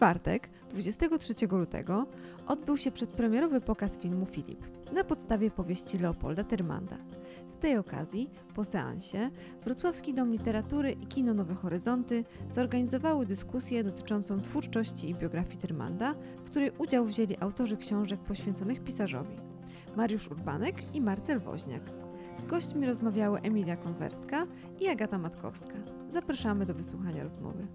czwartek, 23 lutego, odbył się przedpremierowy pokaz filmu Filip na podstawie powieści Leopolda Tyrmanda. Z tej okazji, po seansie, Wrocławski Dom Literatury i Kino Nowe Horyzonty zorganizowały dyskusję dotyczącą twórczości i biografii Tyrmanda, w której udział wzięli autorzy książek poświęconych pisarzowi Mariusz Urbanek i Marcel Woźniak. Z gośćmi rozmawiały Emilia Konwerska i Agata Matkowska. Zapraszamy do wysłuchania rozmowy.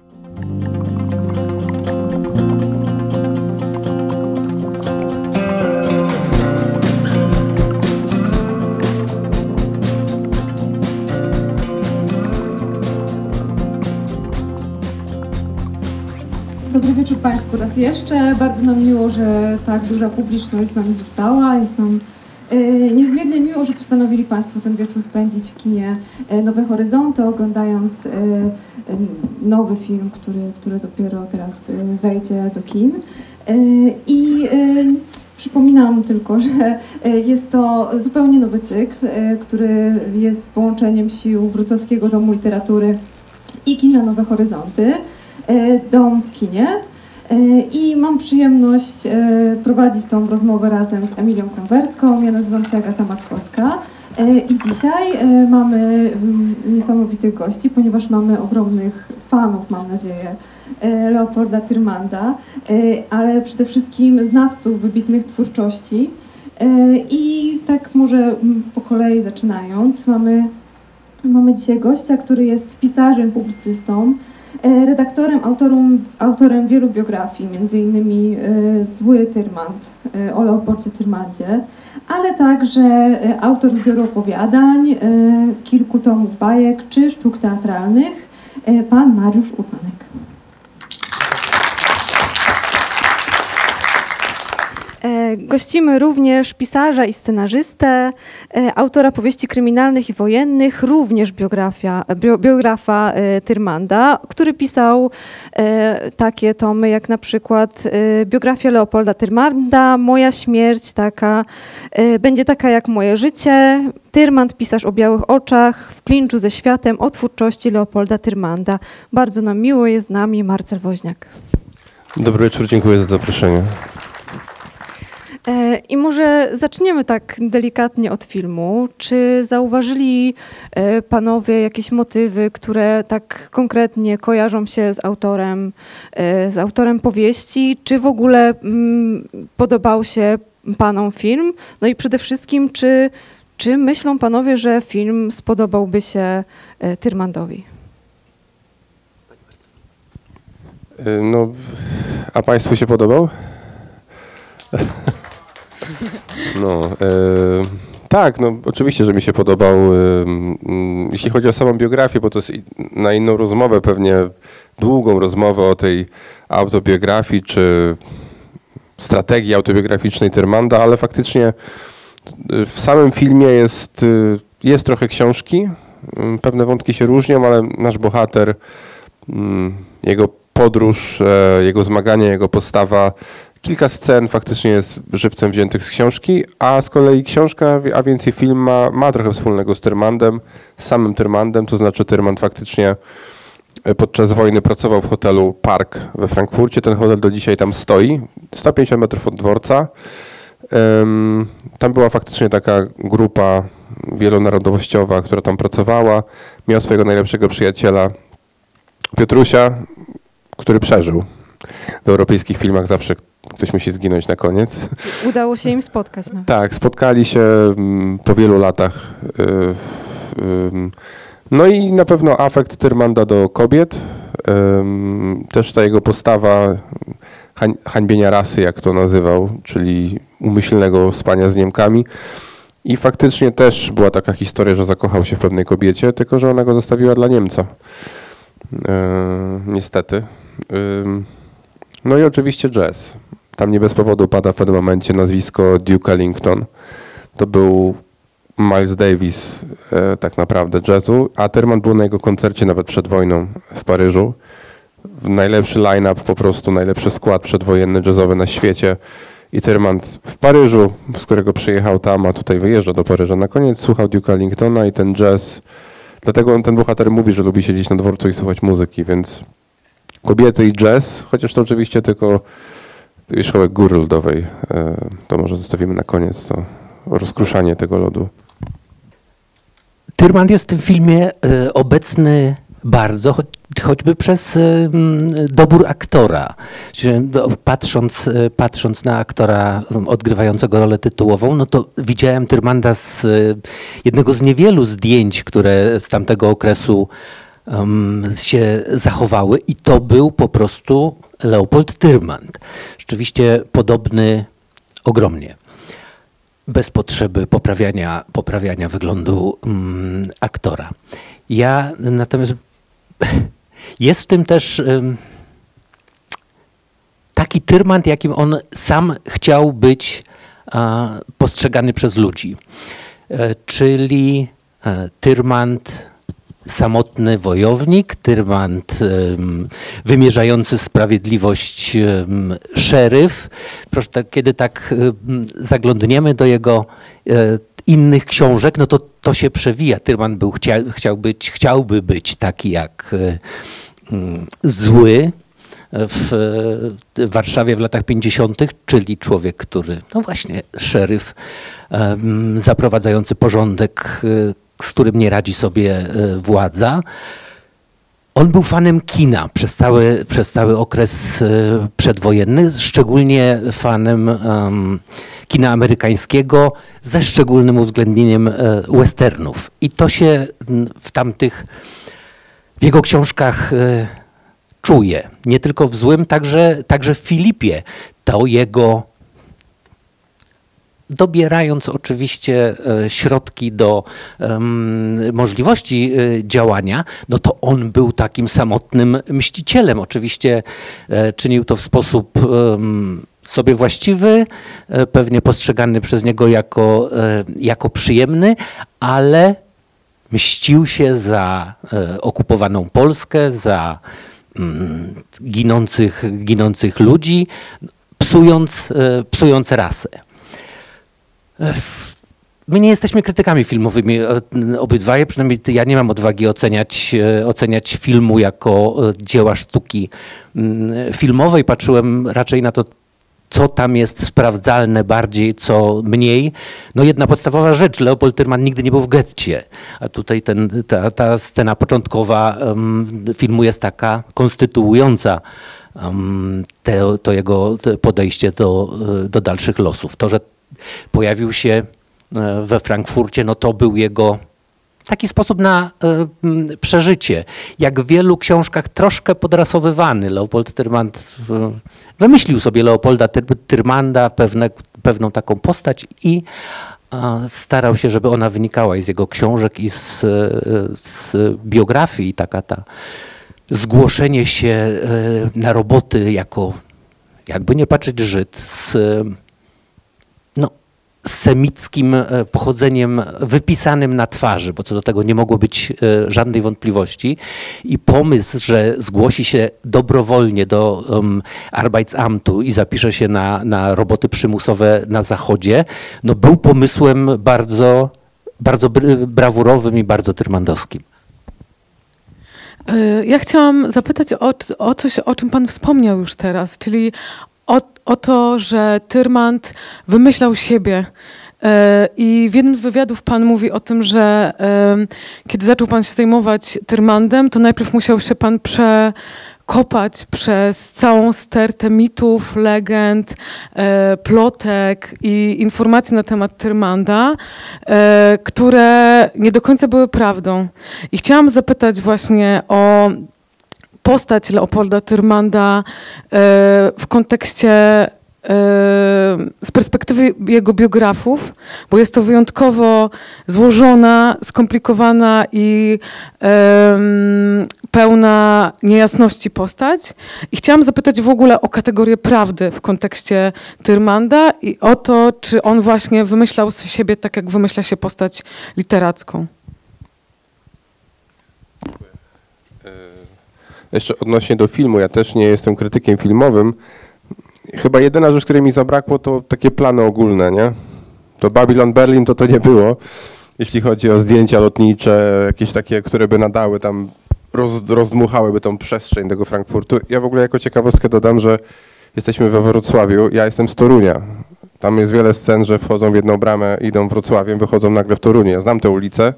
Wieczór Państwu raz jeszcze. Bardzo nam miło, że tak duża publiczność z nami została. Jest nam e, niezmiernie miło, że postanowili Państwo ten wieczór spędzić w kinie e, Nowe Horyzonty, oglądając e, nowy film, który, który dopiero teraz wejdzie do kin. I przypominam tylko, że jest to zupełnie nowy cykl, który jest połączeniem sił Wrocławskiego Domu Literatury i kina Nowe Horyzonty. E, Dom w kinie. E, I mam przyjemność e, prowadzić tą rozmowę razem z Emilią Konwerską. Ja nazywam się Agata Matkowska. I dzisiaj mamy mm, niesamowitych gości, ponieważ mamy ogromnych fanów, mam nadzieję, Leopolda Tyrmanda, ale przede wszystkim znawców wybitnych twórczości. I tak może mm, po kolei zaczynając, mamy, mamy dzisiaj gościa, który jest pisarzem, publicystą, redaktorem, autorem, autorem wielu biografii, m.in. e, Zły Tyrmand e, o Leopoldzie Tyrmandzie, ale także e, autor zbioru opowiadań, e, kilku tomów bajek czy sztuk teatralnych, e, pan Mariusz Urbanek. E, Gościmy również pisarza i scenarzystę, e, autora powieści kryminalnych i wojennych, również biografia, bio, biografa e, Tyrmanda, który pisał e, takie tomy jak na przykład biografia Leopolda Tyrmanda, Moja śmierć taka, będzie taka jak moje życie, Tyrmand, pisarz o białych oczach, w klinczu ze światem, o twórczości Leopolda Tyrmanda. Bardzo nam miło jest z nami Marcel Woźniak. Dobry wieczór, dziękuję za zaproszenie. E, I może zaczniemy tak delikatnie od filmu. Czy zauważyli e, panowie jakieś motywy, które tak konkretnie kojarzą się z autorem, e, z autorem powieści? Czy w ogóle mm, podobał się panom film? No i przede wszystkim, czy, czy myślą panowie, że film spodobałby się Tyrmandowi? No, a Państwu się podobał? No, e, tak, no oczywiście, że mi się podobał. mm, Jeśli chodzi o samą biografię, bo to jest na inną rozmowę, pewnie długą rozmowę o tej autobiografii, czy strategii autobiograficznej Tyrmanda, ale faktycznie y, w samym filmie jest, jest trochę książki. Y, Pewne wątki się różnią, ale nasz bohater, mm, jego podróż, e, jego zmagania, jego postawa, kilka scen faktycznie jest żywcem wziętych z książki, a z kolei książka, a więcej film ma, ma trochę wspólnego z Tyrmandem, z samym Tyrmandem, to znaczy Tyrmand faktycznie e, podczas wojny pracował w hotelu Park we Frankfurcie. Ten hotel do dzisiaj tam stoi, 150 metrów od dworca. Tam była faktycznie taka grupa wielonarodowościowa, która tam pracowała. Miał swojego najlepszego przyjaciela Piotrusia, który przeżył. W europejskich filmach zawsze ktoś musi zginąć na koniec. Udało się im spotkać. No. Tak, spotkali się mm, po wielu latach. y, ym, No i na pewno afekt Tyrmanda do kobiet. Też ta jego postawa hań, hańbienia rasy, jak to nazywał, czyli umyślnego spania z Niemkami. I faktycznie też była taka historia, że zakochał się w pewnej kobiecie, tylko że ona go zostawiła dla Niemca. Niestety. No i oczywiście jazz. Tam nie bez powodu pada w pewnym momencie nazwisko Duke Ellington. To był Miles Davis e, tak naprawdę jazzu, a Terman był na jego koncercie nawet przed wojną w Paryżu. Najlepszy line-up, po prostu najlepszy skład przedwojenny jazzowy na świecie. I Terman w Paryżu, z którego przyjechał tam, a tutaj wyjeżdża do Paryża. Na koniec słuchał Duke Ellingtona i ten jazz. Dlatego on, ten bohater mówi, że lubi siedzieć na dworcu i słuchać muzyki, więc kobiety i jazz, chociaż to oczywiście tylko wierzchołek góry lodowej. E, To może zostawimy na koniec, to rozkruszanie tego lodu. Tyrman jest w tym filmie e, obecny bardzo, choć, choćby przez e, dobór aktora. No, Patrząc, patrząc na aktora odgrywającego rolę tytułową, no to widziałem Tyrmanda z jednego z niewielu zdjęć, które z tamtego okresu em, się zachowały i to był po prostu Leopold Tyrmand. Rzeczywiście podobny ogromnie bez potrzeby poprawiania, poprawiania wyglądu mm, aktora. Ja natomiast jest w tym też ym, taki Tyrmand, jakim on sam chciał być postrzegany przez ludzi. E, czyli e, Tyrmand samotny wojownik, Tyrmand ym, wymierzający sprawiedliwość szeryf. Proszę, tak, kiedy tak zaglądniemy do jego e, innych książek, no to to się przewija. Tyrman był, chcia, chciał być, chciałby być taki jak e, mm, zły, w Warszawie w latach 50., czyli człowiek, który, no właśnie, szeryf, zaprowadzający porządek, e, z którym nie radzi sobie e, władza. On był fanem kina przez cały, przez cały okres e, przedwojenny, szczególnie fanem em, kina amerykańskiego, ze szczególnym uwzględnieniem e, westernów. I to się w tamtych, w jego książkach czuje. Nie tylko w złym, także, także w Filipie. To jego, dobierając oczywiście e, środki do możliwości e, działania, no to on był takim samotnym mścicielem. Oczywiście e, czynił to w sposób sobie właściwy, pewnie postrzegany przez niego jako, jako przyjemny, ale mścił się za okupowaną Polskę, za mm, ginących, ginących ludzi, psując, psując rasę. My nie jesteśmy krytykami filmowymi, e, obydwaje, przynajmniej ja nie mam odwagi oceniać, e, oceniać filmu jako e, dzieła sztuki mm, filmowej. Patrzyłem raczej na to, co tam jest sprawdzalne bardziej, co mniej. No jedna podstawowa rzecz, Leopold Tyrman nigdy nie był w getcie, a tutaj ten, ta, ta scena początkowa em, filmu jest taka konstytuująca em, te, to jego podejście do, do dalszych losów. To, że pojawił się e, we Frankfurcie, no to był jego taki sposób na e, m, przeżycie. Jak w wielu książkach troszkę podrasowywany. Leopold Tyrmand wymyślił sobie Leopolda Tyr- Tyrmanda, pewne, pewną taką postać i a, starał się, żeby ona wynikała z jego książek i z, e, z biografii. Taka ta zgłoszenie się e, na roboty jako, jakby nie patrzeć, Żyd z semickim e, pochodzeniem wypisanym na twarzy, bo co do tego nie mogło być e, żadnej wątpliwości. I pomysł, że zgłosi się dobrowolnie do um, Arbeitsamtu i zapisze się na, na roboty przymusowe na Zachodzie, no był pomysłem bardzo, bardzo br- brawurowym i bardzo tyrmandowskim. Y, Ja chciałam zapytać o, o coś, o czym Pan wspomniał już teraz, czyli o, o to, że Tyrmand wymyślał siebie. Y, I w jednym z wywiadów Pan mówi o tym, że kiedy zaczął Pan się zajmować Tyrmandem, to najpierw musiał się Pan przekopać przez całą stertę mitów, legend, y, plotek i informacji na temat Tyrmanda, e, które nie do końca były prawdą. I chciałam zapytać właśnie o postać Leopolda Tyrmanda e, w kontekście e, z perspektywy jego biografów, bo jest to wyjątkowo złożona, skomplikowana i pełna niejasności postać. I chciałam zapytać w ogóle o kategorię prawdy w kontekście Tyrmanda i o to, czy on właśnie wymyślał siebie tak, jak wymyśla się postać literacką. Jeszcze odnośnie do filmu, ja też nie jestem krytykiem filmowym. Chyba jedyna rzecz, której mi zabrakło, to takie plany ogólne, nie? To Babylon Berlin to to nie było, jeśli chodzi o zdjęcia lotnicze, jakieś takie, które by nadały tam roz, rozdmuchałyby tą przestrzeń tego Frankfurtu. Ja w ogóle jako ciekawostkę dodam, że jesteśmy we Wrocławiu, ja jestem z Torunia. Tam jest wiele scen, że wchodzą w jedną bramę, idą Wrocławiem, wychodzą nagle w Toruniu. Ja znam tę ulicę.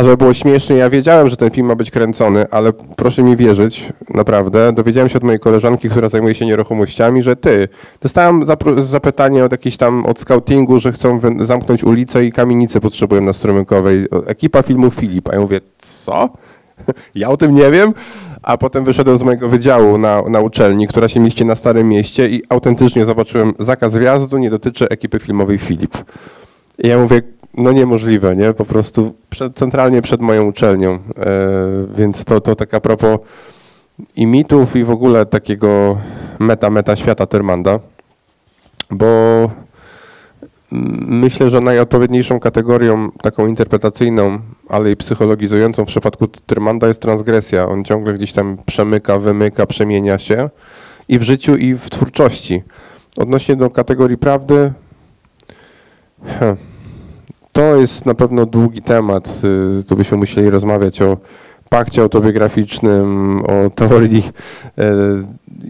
A żeby było śmiesznie, ja wiedziałem, że ten film ma być kręcony, ale proszę mi wierzyć, naprawdę, dowiedziałem się od mojej koleżanki, która zajmuje się nieruchomościami, że ty, dostałem zapytanie od jakiejś tam, od scoutingu, że chcą zamknąć ulicę i kamienicę potrzebują na Strumykowej. Ekipa filmu Filip. A ja mówię, co? Ja o tym nie wiem. A potem wyszedłem z mojego wydziału na, na uczelni, która się mieści na Starym Mieście i autentycznie zobaczyłem zakaz wjazdu, nie dotyczy ekipy filmowej Filip. I ja mówię, no niemożliwe, nie? Po prostu przed, centralnie przed moją uczelnią. E, więc to, to tak a propos i mitów i w ogóle takiego meta-meta świata Tyrmanda, bo myślę, że najodpowiedniejszą kategorią taką interpretacyjną, ale i psychologizującą w przypadku Tyrmanda jest transgresja. On ciągle gdzieś tam przemyka, wymyka, przemienia się i w życiu, i w twórczości. Odnośnie do kategorii prawdy, Hm. To jest na pewno długi temat. y, Tu byśmy musieli rozmawiać o pakcie autobiograficznym, o teorii y,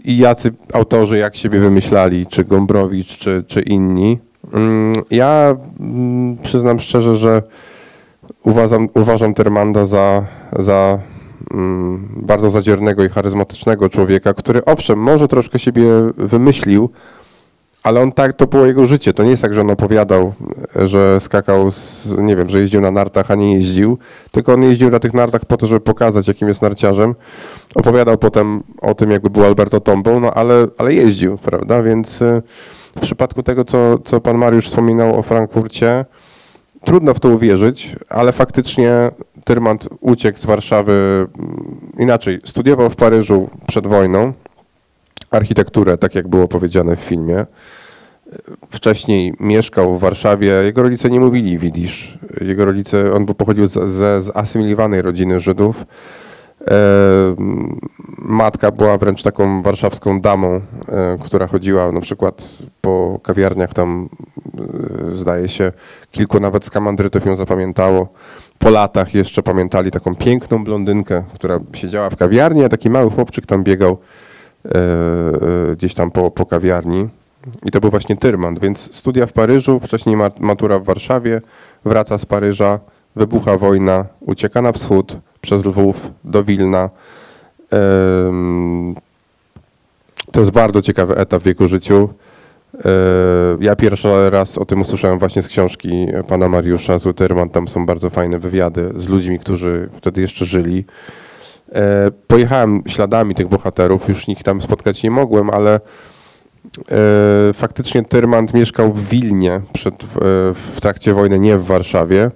i jacy autorzy jak siebie wymyślali, czy Gombrowicz, czy, czy inni. Mm, Ja mm, przyznam szczerze, że uważam, uważam Termanda za, za mm, bardzo zadziornego i charyzmatycznego człowieka, który owszem, może troszkę siebie wymyślił, ale on tak, to było jego życie. To nie jest tak, że on opowiadał, że skakał, z, nie wiem, że jeździł na nartach, a nie jeździł, tylko on jeździł na tych nartach po to, żeby pokazać, jakim jest narciarzem. Opowiadał potem o tym, jakby był Alberto Tombą, no ale, ale jeździł, prawda? Więc y, w przypadku tego, co, co pan Mariusz wspominał o Frankfurcie, trudno w to uwierzyć, ale faktycznie Tyrmand uciekł z Warszawy, mm, inaczej, studiował w Paryżu przed wojną, architekturę, tak jak było powiedziane w filmie. Wcześniej mieszkał w Warszawie. Jego rodzice nie mówili widzisz. Jego rodzice, on pochodził z- ze zasymilowanej rodziny Żydów. E, matka była wręcz taką warszawską damą, e, która chodziła na przykład po kawiarniach tam, e, zdaje się, kilku nawet skамandrytów ją zapamiętało. Po latach jeszcze pamiętali taką piękną blondynkę, która siedziała w kawiarni, a taki mały chłopczyk tam biegał gdzieś tam po, po kawiarni. I to był właśnie Tyrmand, więc studia w Paryżu, wcześniej ma- matura w Warszawie, wraca z Paryża, wybucha wojna, ucieka na wschód przez Lwów do Wilna. To jest bardzo ciekawy etap w jego życiu. E, Ja pierwszy raz o tym usłyszałem właśnie z książki pana Mariusza z Tyrmand. Tam są bardzo fajne wywiady z ludźmi, którzy wtedy jeszcze żyli. E, Pojechałem śladami tych bohaterów, już ich tam spotkać nie mogłem, ale e, faktycznie Tyrmand mieszkał w Wilnie przed, w, w trakcie wojny, nie w Warszawie.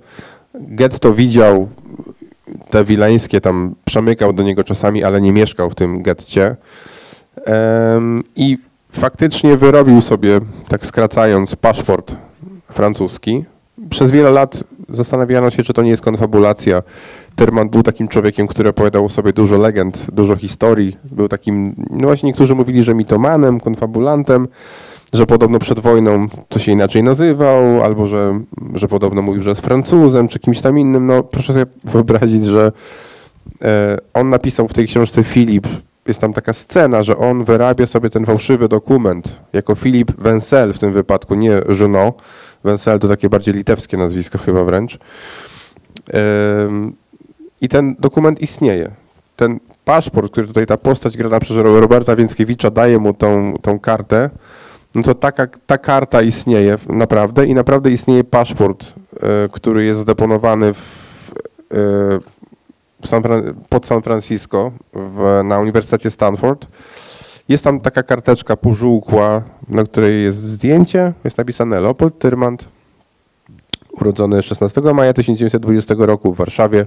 Getto widział te wileńskie, tam przemykał do niego czasami, ale nie mieszkał w tym getcie. I faktycznie wyrobił sobie, tak skracając, paszport francuski. Przez wiele lat zastanawiano się, czy to nie jest konfabulacja. Tyrmand był takim człowiekiem, który opowiadał o sobie dużo legend, dużo historii. Był takim, no właśnie niektórzy mówili, że mitomanem, konfabulantem, że podobno przed wojną to się inaczej nazywał, albo że, że podobno mówił, że jest Francuzem, czy kimś tam innym. No proszę sobie wyobrazić, że e, on napisał w tej książce Filip, jest tam taka scena, że on wyrabia sobie ten fałszywy dokument jako Filip Wencel w tym wypadku, nie Junot. Wencel to takie bardziej litewskie nazwisko chyba wręcz. Em, I ten dokument istnieje. Ten paszport, który tutaj ta postać grana przez Roberta Więckiewicza daje mu tą, tą kartę, no to taka, ta karta istnieje naprawdę i naprawdę istnieje paszport, e, który jest zdeponowany w, e, San, pod San Francisco w, na Uniwersytecie Stanford. Jest tam taka karteczka półżółkła, na której jest zdjęcie, jest napisane Leopold Tyrmand, urodzony 16 maja 1920 roku w Warszawie.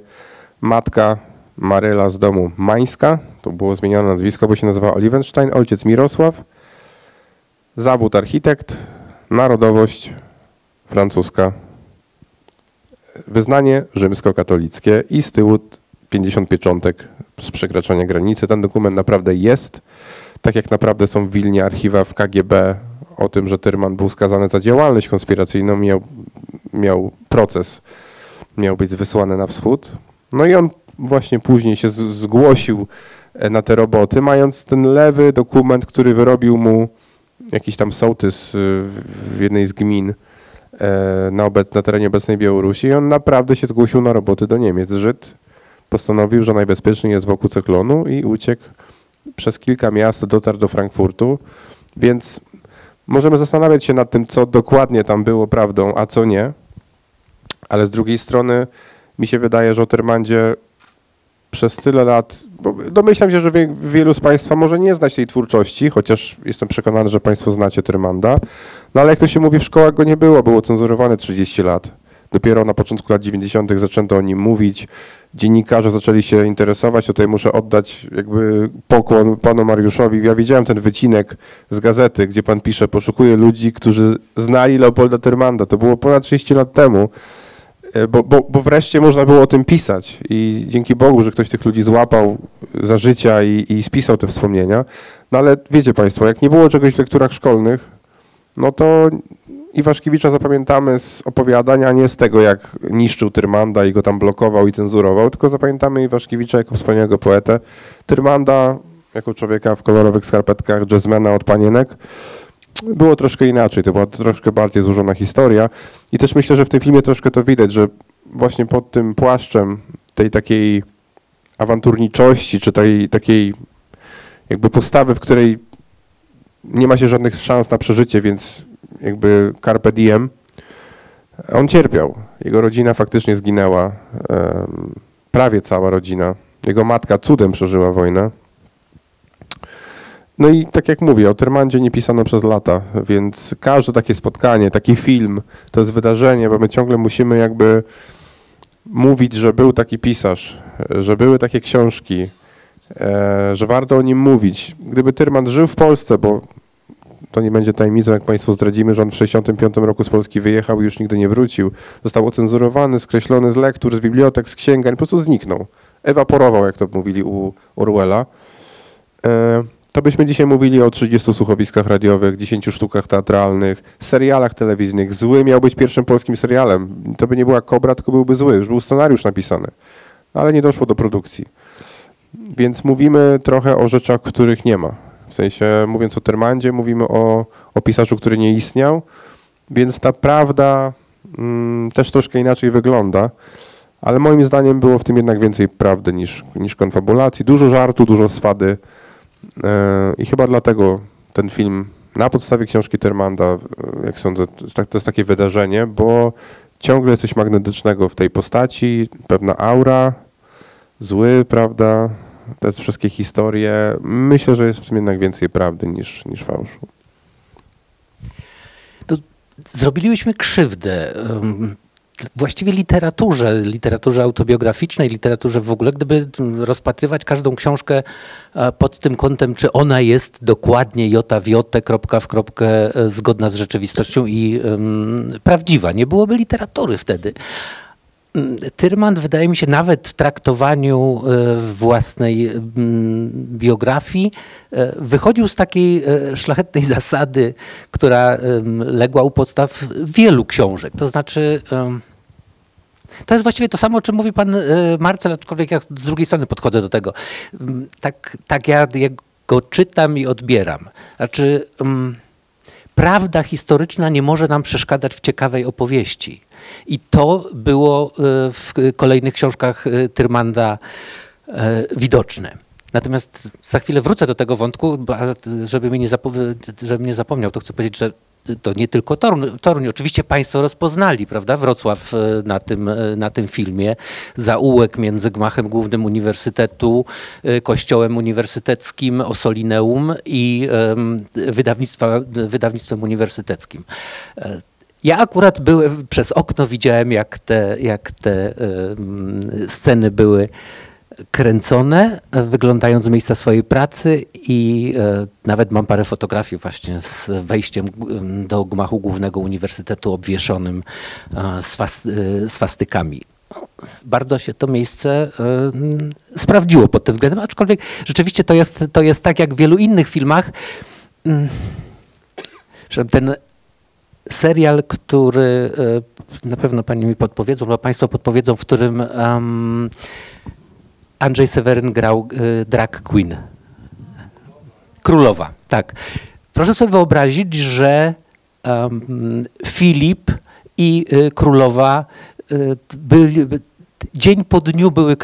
Matka Maryla z domu Mańska, to było zmienione nazwisko, bo się nazywa Olivenstein, ojciec Mirosław, zawód architekt, narodowość francuska, wyznanie rzymskokatolickie i z tyłu 50 pieczątek z przekraczania granicy. Ten dokument naprawdę jest, tak jak naprawdę są w Wilnie archiwa w KGB o tym, że Tyrman był skazany za działalność konspiracyjną, miał, miał proces, miał być wysłany na wschód. No i on właśnie później się zgłosił e, na te roboty, mając ten lewy dokument, który wyrobił mu jakiś tam sołtys w w jednej z gmin e, na, obec, na terenie obecnej Białorusi. I on naprawdę się zgłosił na roboty do Niemiec. Żyd postanowił, że najbezpieczniej jest wokół cyklonu i uciekł przez kilka miast, dotarł do Frankfurtu, więc możemy zastanawiać się nad tym, co dokładnie tam było prawdą, a co nie, ale z drugiej strony mi się wydaje, że o Termandzie przez tyle lat, bo domyślam się, że wie, wielu z Państwa może nie znać tej twórczości, chociaż jestem przekonany, że Państwo znacie Termanda, no ale jak to się mówi, w szkołach go nie było, było cenzurowane 30 lat. Dopiero na początku lat 90. zaczęto o nim mówić, dziennikarze zaczęli się interesować, tutaj muszę oddać jakby pokłon panu Mariuszowi. Ja widziałem ten wycinek z gazety, gdzie pan pisze, poszukuję ludzi, którzy znali Leopolda Termanda. To było ponad 30 lat temu. E, Bo, bo, bo wreszcie można było o tym pisać i dzięki Bogu, że ktoś tych ludzi złapał za życia i, i spisał te wspomnienia. No ale wiecie Państwo, jak nie było czegoś w lekturach szkolnych, no to Iwaszkiewicza zapamiętamy z opowiadań, a nie z tego, jak niszczył Tyrmanda i go tam blokował i cenzurował, tylko zapamiętamy Iwaszkiewicza jako wspaniałego poetę. Tyrmanda jako człowieka w kolorowych skarpetkach, jazzmana od panienek. Było troszkę inaczej, to była troszkę bardziej złożona historia i też myślę, że w tym filmie troszkę to widać, że właśnie pod tym płaszczem tej takiej awanturniczości, czy tej takiej jakby postawy, w której nie ma się żadnych szans na przeżycie, więc jakby carpe diem, on cierpiał. Jego rodzina faktycznie zginęła, prawie cała rodzina. Jego matka cudem przeżyła wojnę. No i tak jak mówię, o Termandzie nie pisano przez lata, więc każde takie spotkanie, taki film, to jest wydarzenie, bo my ciągle musimy jakby mówić, że był taki pisarz, że były takie książki, e, że warto o nim mówić. Gdyby Tyrman żył w Polsce, bo to nie będzie tajemnicą, jak Państwu zdradzimy, że on w 1965 roku z Polski wyjechał i już nigdy nie wrócił. Został ocenzurowany, skreślony z lektur, z bibliotek, z księgań, po prostu zniknął. Ewaporował, jak to mówili u Orwella. To byśmy dzisiaj mówili o 30 słuchowiskach radiowych, 10 sztukach teatralnych, serialach telewizyjnych. Zły miał być pierwszym polskim serialem. To by nie była Kobra, tylko byłby zły. Już był scenariusz napisany, ale nie doszło do produkcji. Więc mówimy trochę o rzeczach, których nie ma. W sensie, mówiąc o Termandzie, mówimy o, o pisarzu, który nie istniał, więc ta prawda mm, też troszkę inaczej wygląda. Ale moim zdaniem było w tym jednak więcej prawdy niż, niż konfabulacji. Dużo żartu, dużo swady. E, I chyba dlatego ten film na podstawie książki Termanda, e, jak sądzę, to jest, tak, to jest takie wydarzenie, bo ciągle coś magnetycznego w tej postaci, pewna aura, zły, prawda, te wszystkie historie. Myślę, że jest w tym jednak więcej prawdy niż, niż fałszu. zrobilibyśmy krzywdę em, właściwie literaturze, literaturze autobiograficznej, literaturze w ogóle, gdyby rozpatrywać każdą książkę e, pod tym kątem, czy ona jest dokładnie jota w jotę, kropka w kropkę e, zgodna z rzeczywistością i em, prawdziwa. Nie byłoby literatury wtedy. Mm, Tyrman, wydaje mi się, nawet w traktowaniu e, własnej mm, biografii e, wychodził z takiej e, szlachetnej zasady, która legła u podstaw wielu książek. To znaczy, to jest właściwie to samo, o czym mówi pan Marcel, aczkolwiek ja z drugiej strony podchodzę do tego. Mm, Tak, tak ja, go czytam i odbieram. Znaczy, prawda historyczna nie może nam przeszkadzać w ciekawej opowieści. I to było e, w kolejnych książkach e, Tyrmanda e, widoczne. Natomiast za chwilę wrócę do tego wątku, żeby mnie nie, zapo- żeby nie zapomniał, to chcę powiedzieć, że to nie tylko Toruń, Toruń. Oczywiście Państwo rozpoznali, prawda, Wrocław na tym, na tym filmie. Zaułek między gmachem głównym Uniwersytetu, kościołem uniwersyteckim, Osolineum i wydawnictwem uniwersyteckim. Ja akurat byłem, przez okno widziałem, jak te, jak te sceny były kręcone, wyglądając z miejsca swojej pracy i e, nawet mam parę fotografii właśnie z wejściem do gmachu głównego uniwersytetu obwieszonym e, swas, swastykami. Bardzo się to miejsce sprawdziło pod tym względem, aczkolwiek rzeczywiście to jest, to jest tak jak w wielu innych filmach, mm, że ten serial, który e, na pewno Pani mi podpowiedzą, albo Państwo podpowiedzą, w którym em, Andrzej Seweryn grał e, drag queen. Królowa, tak. Proszę sobie wyobrazić, że em, Filip i e, królowa byli, dzień po dniu były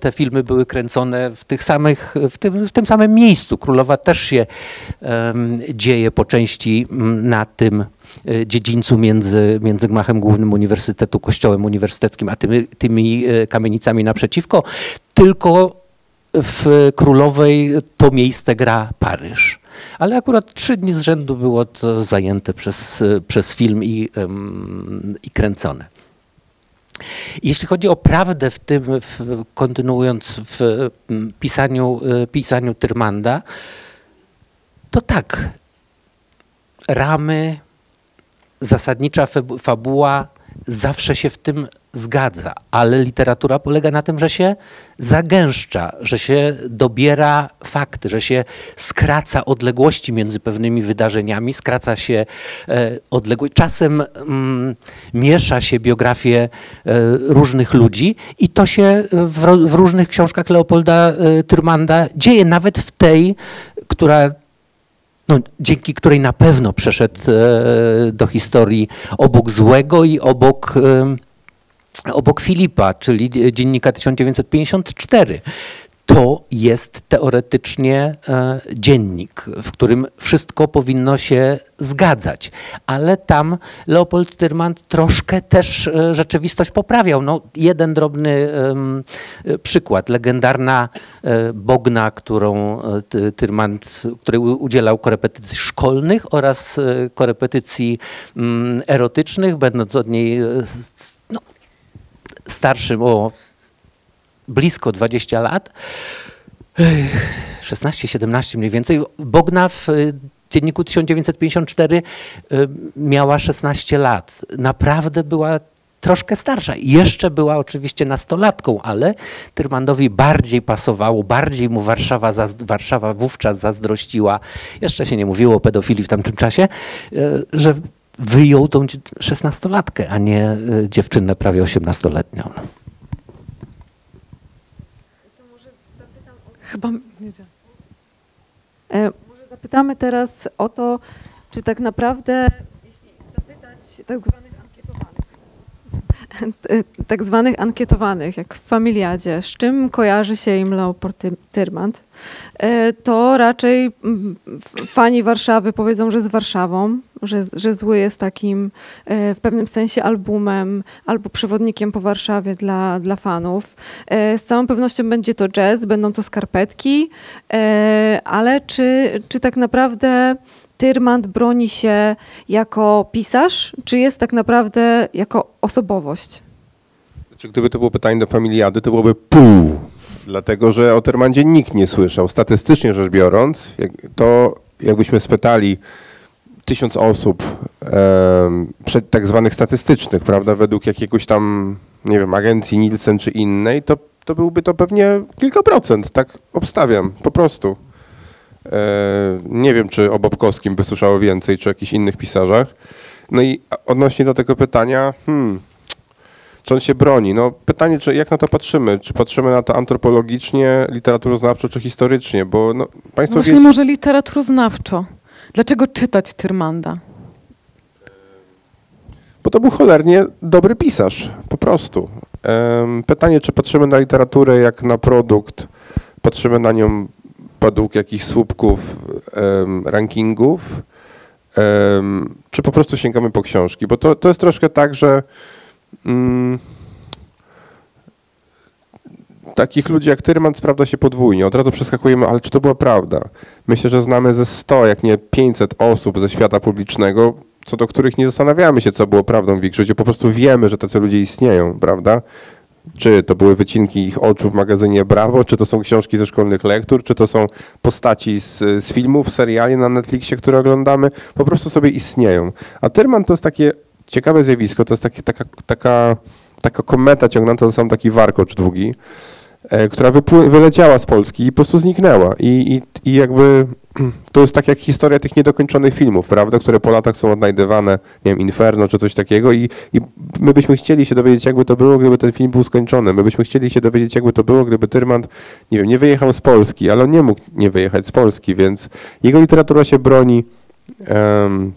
te filmy były kręcone w tych samych, w tym, w tym samym miejscu. Królowa też się em, dzieje po części mm, na tym e, dziedzińcu między, między gmachem głównym Uniwersytetu, kościołem uniwersyteckim, a tymi, tymi e, kamienicami naprzeciwko. Tylko w Królowej to miejsce gra Paryż. Ale akurat trzy dni z rzędu było to zajęte przez, e, przez film i, i kręcone. Jeśli chodzi o prawdę w tym, w, kontynuując w pisaniu, e, pisaniu Tyrmanda, to tak, ramy, zasadnicza fabuła zawsze się w tym zgadza, ale literatura polega na tym, że się zagęszcza, że się dobiera fakty, że się skraca odległości między pewnymi wydarzeniami, skraca się e, odległość. Czasem mm, miesza się biografię e, różnych ludzi i to się w, w różnych książkach Leopolda e, Tyrmanda dzieje, nawet w tej, która no, dzięki której na pewno przeszedł e, do historii obok złego i obok, e, obok Filipa, czyli dziennika 1954. To jest teoretycznie e, dziennik, w którym wszystko powinno się zgadzać, ale tam Leopold Tyrmand troszkę też e, rzeczywistość poprawiał. No, jeden drobny przykład. Legendarna e, Bogna, którą Ty- Tyrmand, której u- udzielał korepetycji szkolnych oraz korepetycji mm, erotycznych, będąc od niej no, starszym o blisko 20 lat, 16-17 mniej więcej, Bogna w y, dzienniku 1954 y, miała 16 lat. Naprawdę była troszkę starsza. Jeszcze była oczywiście nastolatką, ale Tyrmandowi bardziej pasowało, bardziej mu Warszawa, Warszawa wówczas zazdrościła, jeszcze się nie mówiło o pedofilii w tamtym czasie, y, że wyjął tą szesnastolatkę, a nie dziewczynę prawie 18-letnią. Chyba nie. E, może zapytamy teraz o to, czy tak naprawdę, jeśli zapytać tak zwanych ankietowanych, tak zwanych ankietowanych, jak w Familiadzie, z czym kojarzy się im Leopold Ty- Tyrmand, e, to raczej mm, fani Warszawy powiedzą, że z Warszawą, że, że zły jest takim e, w pewnym sensie albumem albo przewodnikiem po Warszawie dla, dla fanów. E, Z całą pewnością będzie to jazz, będą to skarpetki, e, ale czy, czy tak naprawdę Tyrmand broni się jako pisarz, czy jest tak naprawdę jako osobowość? Czy gdyby to było pytanie do familiady, to byłoby pół. Dlatego, że o Termandzie nikt nie słyszał. Statystycznie rzecz biorąc, to jakbyśmy spytali tysiąc osób przed tak zwanych statystycznych, prawda, według jakiegoś tam, nie wiem, agencji Nielsen czy innej, to, to byłby to pewnie kilka procent, tak obstawiam, po prostu. E, nie wiem, czy o Bobkowskim by słyszało więcej, czy o jakichś innych pisarzach. No i odnośnie do tego pytania, hmm, czy on się broni? No pytanie, czy jak na to patrzymy? Czy patrzymy na to antropologicznie, literaturoznawczo, czy historycznie? Bo No państwo właśnie wiecie, może literaturoznawczo. Dlaczego czytać Tyrmanda? bo to był cholernie dobry pisarz, po prostu. Pytanie, czy patrzymy na literaturę jak na produkt, patrzymy na nią według jakichś słupków, rankingów, czy po prostu sięgamy po książki? Bo to, to jest troszkę tak, że mm, takich ludzi jak Tyrman sprawdza się podwójnie. Od razu przeskakujemy, ale czy to była prawda? Myślę, że znamy ze 100, jak nie 500 osób ze świata publicznego, co do których nie zastanawiamy się, co było prawdą w ich życiu. Po prostu wiemy, że tacy ludzie istnieją, prawda? Czy to były wycinki ich oczu w magazynie Brawo, czy to są książki ze szkolnych lektur, czy to są postaci z, z filmów, seriali na Netflixie, które oglądamy, po prostu sobie istnieją. A Tyrman to jest takie ciekawe zjawisko, to jest takie, taka, taka, taka kometa ciągnąca za sobą taki warkocz długi, która wypły- wyleciała z Polski i po prostu zniknęła. I, i, i jakby to jest tak jak historia tych niedokończonych filmów, prawda, które po latach są odnajdywane, nie wiem, Inferno czy coś takiego i, i my byśmy chcieli się dowiedzieć, jakby to było, gdyby ten film był skończony. My byśmy chcieli się dowiedzieć, jakby to było, gdyby Tyrmand, nie wiem, nie wyjechał z Polski, ale on nie mógł nie wyjechać z Polski, więc jego literatura się broni. Em,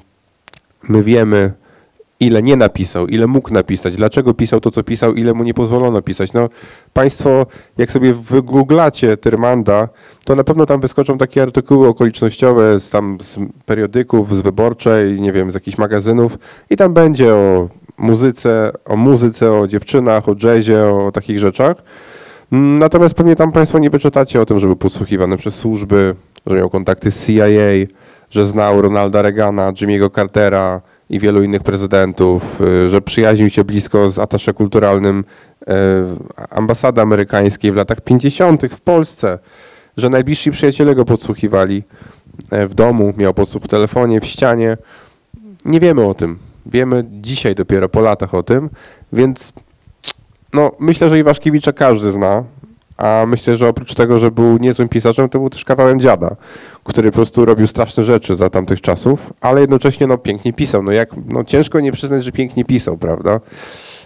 my wiemy, ile nie napisał, ile mógł napisać, dlaczego pisał to, co pisał, ile mu nie pozwolono pisać. No, państwo, jak sobie wygooglacie Tyrmanda, to na pewno tam wyskoczą takie artykuły okolicznościowe z, tam, z periodyków, z wyborczej, nie wiem, z jakichś magazynów i tam będzie o muzyce, o muzyce, o dziewczynach, o jazzie, o takich rzeczach. Natomiast pewnie tam Państwo nie wyczytacie o tym, że był podsłuchiwany przez służby, że miał kontakty z CIA, że znał Ronalda Reagana, Jimmy'ego Cartera i wielu innych prezydentów, y, że przyjaźnił się blisko z atasze kulturalnym y, ambasady amerykańskiej w latach 50. w Polsce, że najbliżsi przyjaciele go podsłuchiwali e, w domu, miał podsłuch w telefonie, w ścianie. Nie wiemy o tym. Wiemy dzisiaj dopiero po latach o tym, więc no, myślę, że Iwaszkiewicza każdy zna, a myślę, że oprócz tego, że był niezłym pisarzem, to był też kawałem dziada, który po prostu robił straszne rzeczy za tamtych czasów, ale jednocześnie no, pięknie pisał. No, jak, no, ciężko nie przyznać, że pięknie pisał, prawda?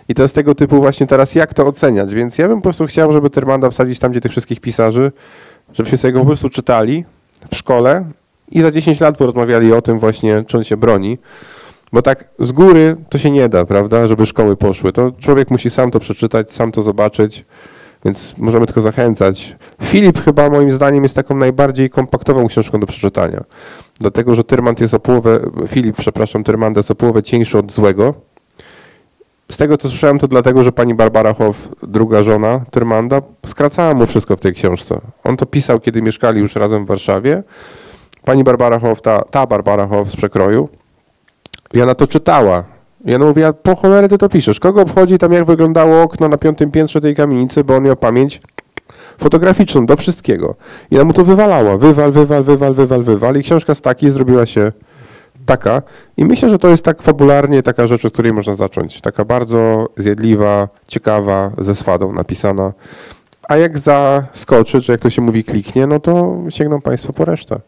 I to jest tego typu właśnie teraz, jak to oceniać. Więc ja bym po prostu chciał, żeby Tyrmanda wsadzić tam, gdzie tych wszystkich pisarzy, żebyśmy sobie go po prostu czytali w szkole i za 10 lat porozmawiali o tym właśnie, czy on się broni. Bo tak z góry to się nie da, prawda, żeby szkoły poszły. To człowiek musi sam to przeczytać, sam to zobaczyć, więc możemy tylko zachęcać. Filip chyba moim zdaniem jest taką najbardziej kompaktową książką do przeczytania. Dlatego, że Tyrmand jest o połowę, Filip, przepraszam, Tyrmanda jest o połowę cieńszy od złego. Z tego, co słyszałem, to dlatego, że pani Barbara Hoff, druga żona Tyrmanda, skracała mu wszystko w tej książce. On to pisał, kiedy mieszkali już razem w Warszawie. Pani Barbara Hoff, ta, ta Barbara Hoff z przekroju, i ona to czytała. I ona mówi, a po cholerę ty to piszesz? Kogo obchodzi tam, jak wyglądało okno na piątym piętrze tej kamienicy, bo on miał pamięć fotograficzną do wszystkiego. I ona mu to wywalała. Wywal, wywal, wywal, wywal, wywal. I książka z takiej zrobiła się taka. I myślę, że to jest tak fabularnie taka rzecz, od której można zacząć. Taka bardzo zjadliwa, ciekawa, ze swadą napisana. A jak zaskoczy, czy jak to się mówi, kliknie, no to sięgną Państwo po resztę.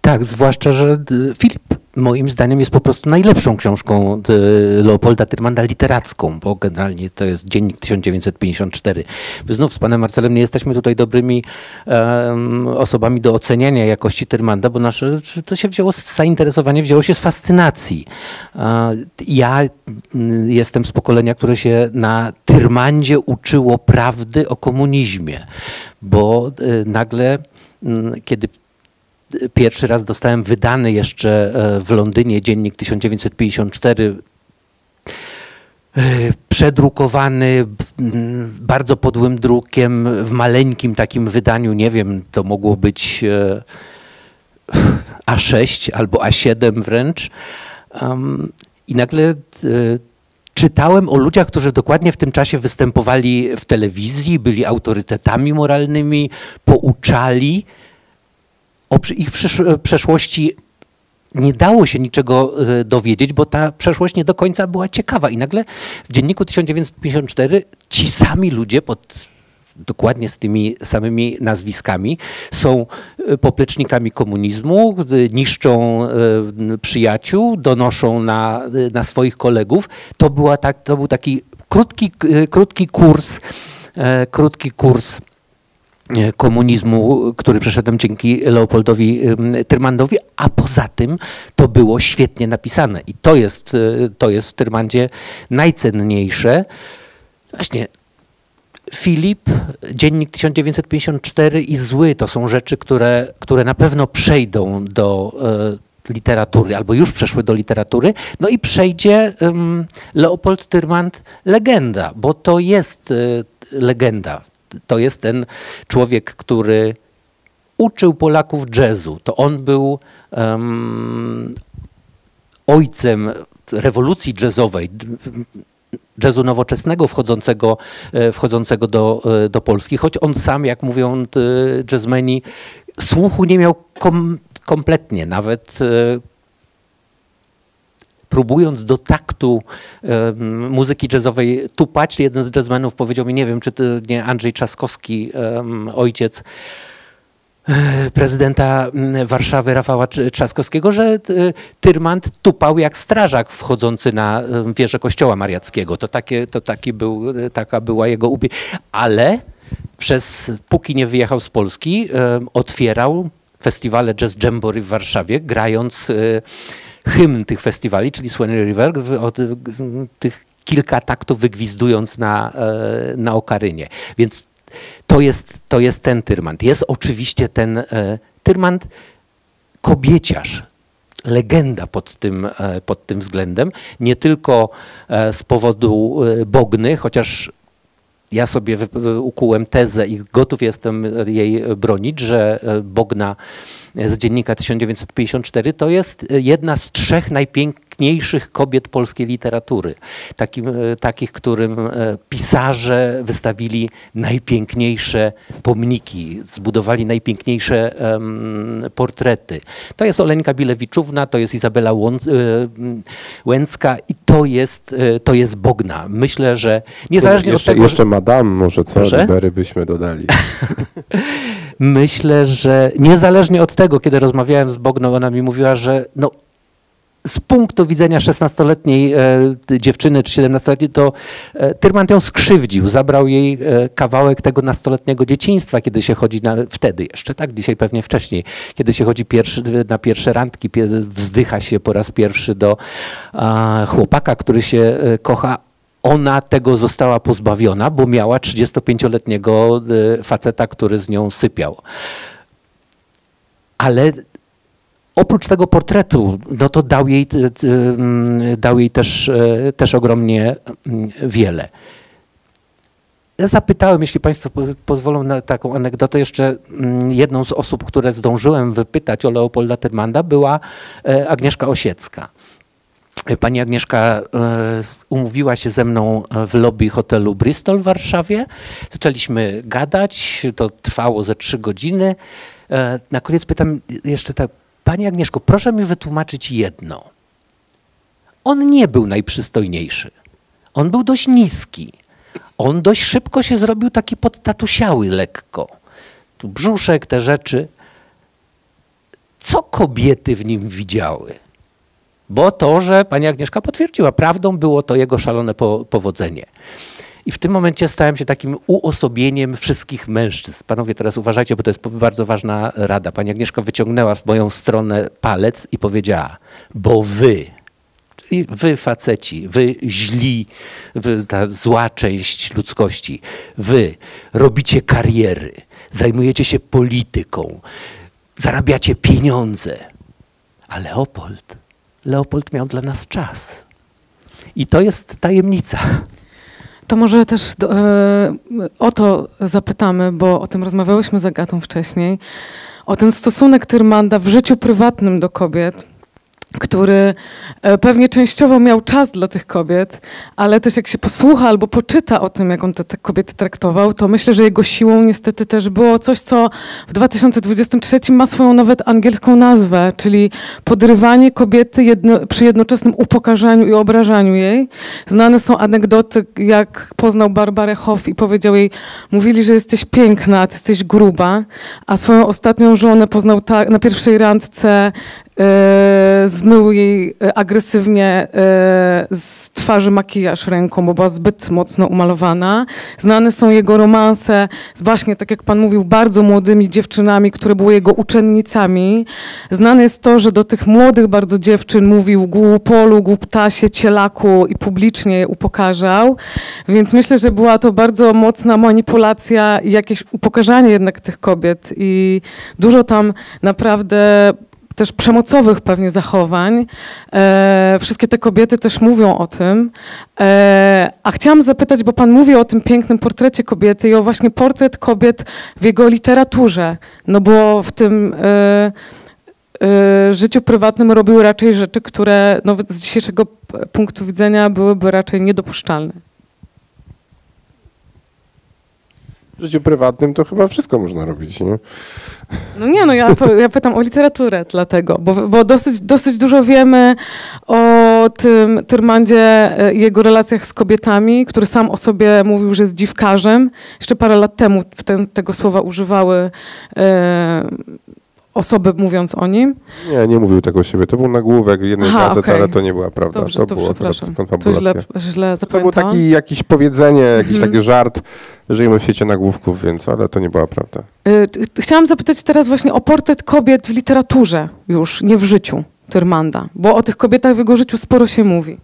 Tak, zwłaszcza, że y, Filip moim zdaniem jest po prostu najlepszą książką y, Leopolda Tyrmanda literacką, bo generalnie to jest Dziennik 1954. My znów z panem Marcelem nie jesteśmy tutaj dobrymi em, osobami do oceniania jakości Tyrmanda, bo nasze, to się wzięło, zainteresowanie wzięło się z fascynacji. Ja jestem z pokolenia, które się na Tyrmandzie uczyło prawdy o komunizmie, bo y, nagle, kiedy Pierwszy raz dostałem wydany jeszcze e, w Londynie dziennik 1954, e, przedrukowany bardzo podłym drukiem w maleńkim takim wydaniu, nie wiem, to mogło być e, A6 albo A7 wręcz. I nagle czytałem o ludziach, którzy dokładnie w tym czasie występowali w telewizji, byli autorytetami moralnymi, pouczali o ich przysz- przeszłości nie dało się niczego e, dowiedzieć, bo ta przeszłość nie do końca była ciekawa. I nagle w dzienniku 1954 ci sami ludzie pod dokładnie z tymi samymi nazwiskami są e, poplecznikami komunizmu, e, niszczą e, przyjaciół, donoszą na, e, na swoich kolegów. To, była tak, to był taki krótki, e, krótki kurs, e, krótki kurs e, komunizmu, który przeszedłem dzięki Leopoldowi Tyrmandowi, a poza tym to było świetnie napisane i to jest, e, to jest w Tyrmandzie najcenniejsze. Właśnie Filip, Dziennik 1954 i Zły to są rzeczy, które, które na pewno przejdą do e, literatury, albo już przeszły do literatury. No i przejdzie ym, Leopold Tyrmand legenda, bo to jest e, legenda. To jest ten człowiek, który uczył Polaków jazzu. To on był em, ojcem rewolucji jazzowej, jazzu nowoczesnego wchodzącego, e, wchodzącego do, e, do Polski, choć on sam, jak mówią e, jazzmeni, słuchu nie miał kom, kompletnie, nawet próbując do taktu muzyki jazzowej tupać, jeden z jazzmenów powiedział mi, nie wiem, czy to nie Andrzej Trzaskowski, em, ojciec, e, prezydenta mm, Warszawy Rafała Tr- Trzaskowskiego, że e, Tyrmand tupał jak strażak wchodzący na wieżę kościoła mariackiego. To, takie, to taki był, e, taka była jego ubie... Ale przez, póki nie wyjechał z Polski, otwierał festiwale Jazz Jamboree w Warszawie, grając hymn tych festiwali, czyli Swanee River, od, tych kilka taktów wygwizdując na, e, na okarynie. Więc to jest, to jest ten Tyrmand. Jest oczywiście ten e, Tyrmand kobieciarz, legenda pod tym, e, pod tym względem. Nie tylko z powodu Bogny, chociaż ja sobie ukułem tezę i gotów jestem jej bronić, że e, Bogna z dziennika 1954 to jest e, jedna z trzech najpiękniejszych kobiet polskiej literatury. Takim, e, takich, którym e, pisarze wystawili najpiękniejsze pomniki, zbudowali najpiękniejsze em, portrety. To jest Oleńka Bilewiczówna, to jest Izabela e, Łęcka i to jest, to jest Bogna. Myślę, że niezależnie jeszcze, od tego... że- jeszcze Madame może co? Libery byśmy dodali. Myślę, że niezależnie od tego, kiedy rozmawiałem z Bogną, ona mi mówiła, że no, z punktu widzenia 16-letniej e, dziewczyny czy 17-letniej, to e, Tyrmand ją skrzywdził, zabrał jej e, kawałek tego nastoletniego dzieciństwa, kiedy się chodzi na, wtedy jeszcze, tak, dzisiaj pewnie wcześniej, kiedy się chodzi pierwszy, na pierwsze randki, wzdycha się po raz pierwszy do a, chłopaka, który się kocha, ona tego została pozbawiona, bo miała 35-letniego e, faceta, który z nią sypiał. Ale oprócz tego portretu, no to dał jej, t- t- mm, dał jej też, e, też ogromnie mm, wiele. Zapytałem, jeśli Państwo po- pozwolą na taką anegdotę, jeszcze mm, jedną z osób, które zdążyłem wypytać o Leopolda Tyrmanda była e, Agnieszka Osiecka. Pani Agnieszka e, umówiła się ze mną w lobby hotelu Bristol w Warszawie. Zaczęliśmy gadać, to trwało ze trzy godziny. E, Na koniec pytam jeszcze tak, Pani Agnieszko, proszę mi wytłumaczyć jedno. On nie był najprzystojniejszy. On był dość niski. On dość szybko się zrobił taki podtatusiały lekko. Tu brzuszek, te rzeczy. Co kobiety w nim widziały? Bo to, że pani Agnieszka potwierdziła, prawdą było to jego szalone po, powodzenie. I w tym momencie stałem się takim uosobieniem wszystkich mężczyzn. Panowie, teraz uważajcie, bo to jest bardzo ważna rada. Pani Agnieszka wyciągnęła w moją stronę palec i powiedziała, bo wy, czyli wy faceci, wy źli, wy, ta zła część ludzkości, wy robicie kariery, zajmujecie się polityką, zarabiacie pieniądze. A Leopold, Leopold miał dla nas czas. I to jest tajemnica. To może też do, e, o to zapytamy, bo o tym rozmawiałyśmy z Agatą wcześniej. O ten stosunek Tyrmanda w życiu prywatnym do kobiet, który e, pewnie częściowo miał czas dla tych kobiet, ale też jak się posłucha albo poczyta o tym, jak on te, te kobiety traktował, to myślę, że jego siłą niestety też było coś, co w 2023 ma swoją nawet angielską nazwę, czyli podrywanie kobiety jedno, przy jednoczesnym upokarzaniu i obrażaniu jej. Znane są anegdoty, jak poznał Barbarę Hoff i powiedział jej, mówili, że jesteś piękna, jesteś gruba, a swoją ostatnią żonę poznał na pierwszej randce e, zmył jej e, agresywnie e, z twarzy makijaż ręką, bo była zbyt mocno umalowana. Znane są jego romanse z właśnie, tak jak pan mówił, bardzo młodymi dziewczynami, które były jego uczennicami. Znane jest to, że do tych młodych bardzo dziewczyn mówił głupolu, głuptasie, cielaku i publicznie je upokarzał. Więc myślę, że była to bardzo mocna manipulacja i jakieś upokarzanie jednak tych kobiet i dużo tam naprawdę też przemocowych pewnie zachowań. E, wszystkie te kobiety też mówią o tym. E, a chciałam zapytać, bo pan mówi o tym pięknym portrecie kobiety i o właśnie portret kobiet w jego literaturze. No bo w tym e, e, życiu prywatnym robił raczej rzeczy, które no, z dzisiejszego punktu widzenia byłyby raczej niedopuszczalne. W życiu prywatnym to chyba wszystko można robić, nie? No nie, no ja, ja pytam o literaturę dlatego, bo, bo dosyć, dosyć dużo wiemy o tym Tyrmandzie e, jego relacjach z kobietami, który sam o sobie mówił, że jest dziwkarzem. Jeszcze parę lat temu ten, tego słowa używały e, osoby mówiąc o nim. Nie, nie mówił tego o siebie. To był nagłówek jednej Aha, gazety, okej. ale to nie była prawda. Dobrze, to to, było przepraszam. To źle, źle To był taki jakieś powiedzenie, jakiś Mhm. taki żart. Żyjemy w świecie nagłówków, więc, ale to nie była prawda. Y, Chciałam zapytać teraz właśnie o portret kobiet w literaturze już, nie w życiu Tyrmanda, bo o tych kobietach w jego życiu sporo się mówi.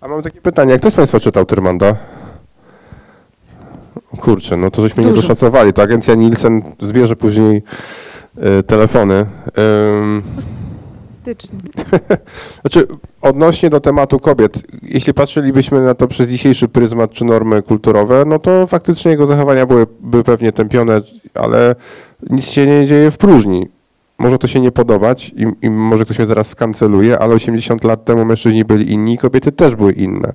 A mam takie pytanie, jak kto z Państwa czytał Tyrmanda? Kurczę, no to żeśmy nie Dużo. doszacowali. To agencja Nielsen zbierze później e, telefony. Ym, Styczny. Znaczy, odnośnie do tematu kobiet, jeśli patrzylibyśmy na to przez dzisiejszy pryzmat czy normy kulturowe, no to faktycznie jego zachowania były, były pewnie tępione, ale nic się nie dzieje w próżni. Może to się nie podobać i, i może ktoś mnie zaraz skanceluje, ale 80 lat temu mężczyźni byli inni i kobiety też były inne.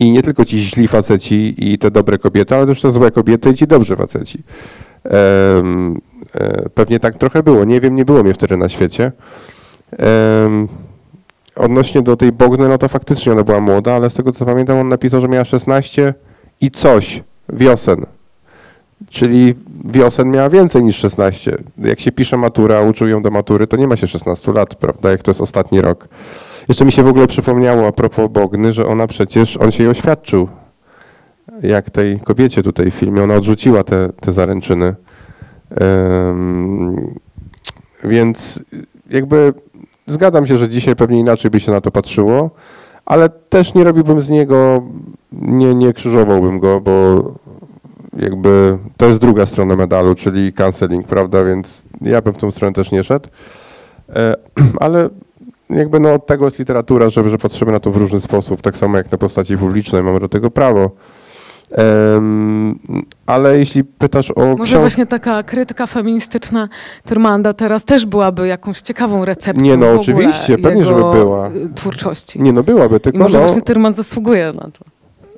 I nie tylko ci źli faceci i te dobre kobiety, ale też te złe kobiety i ci dobrzy faceci. E, pewnie tak trochę było. Nie wiem, nie było mnie wtedy na świecie. Em, odnośnie do tej Bogny, no to faktycznie ona była młoda, ale z tego co pamiętam, on napisał, że miała 16 i coś wiosen. Czyli wiosen miała więcej niż 16. Jak się pisze matura, uczył ją do matury, to nie ma się 16 lat, prawda, jak to jest ostatni rok. Jeszcze mi się w ogóle przypomniało a propos Bogny, że ona przecież, on się jej oświadczył, jak tej kobiecie tutaj w filmie, ona odrzuciła te, te zaręczyny. Em, więc jakby zgadzam się, że dzisiaj pewnie inaczej by się na to patrzyło, ale też nie robiłbym z niego, nie, nie krzyżowałbym go, bo jakby to jest druga strona medalu, czyli canceling, prawda, więc ja bym w tą stronę też nie szedł. E, Ale jakby no od tego jest literatura, że, że patrzymy na to w różny sposób, tak samo jak na postaci publicznej, mamy do tego prawo. Em, ale jeśli pytasz o Może książ- właśnie taka krytyka feministyczna Tyrmanda teraz też byłaby jakąś ciekawą recepcją Nie, no oczywiście, pewnie, żeby była. twórczości. Nie no, byłaby, I tylko może no, właśnie Tyrmand zasługuje na to.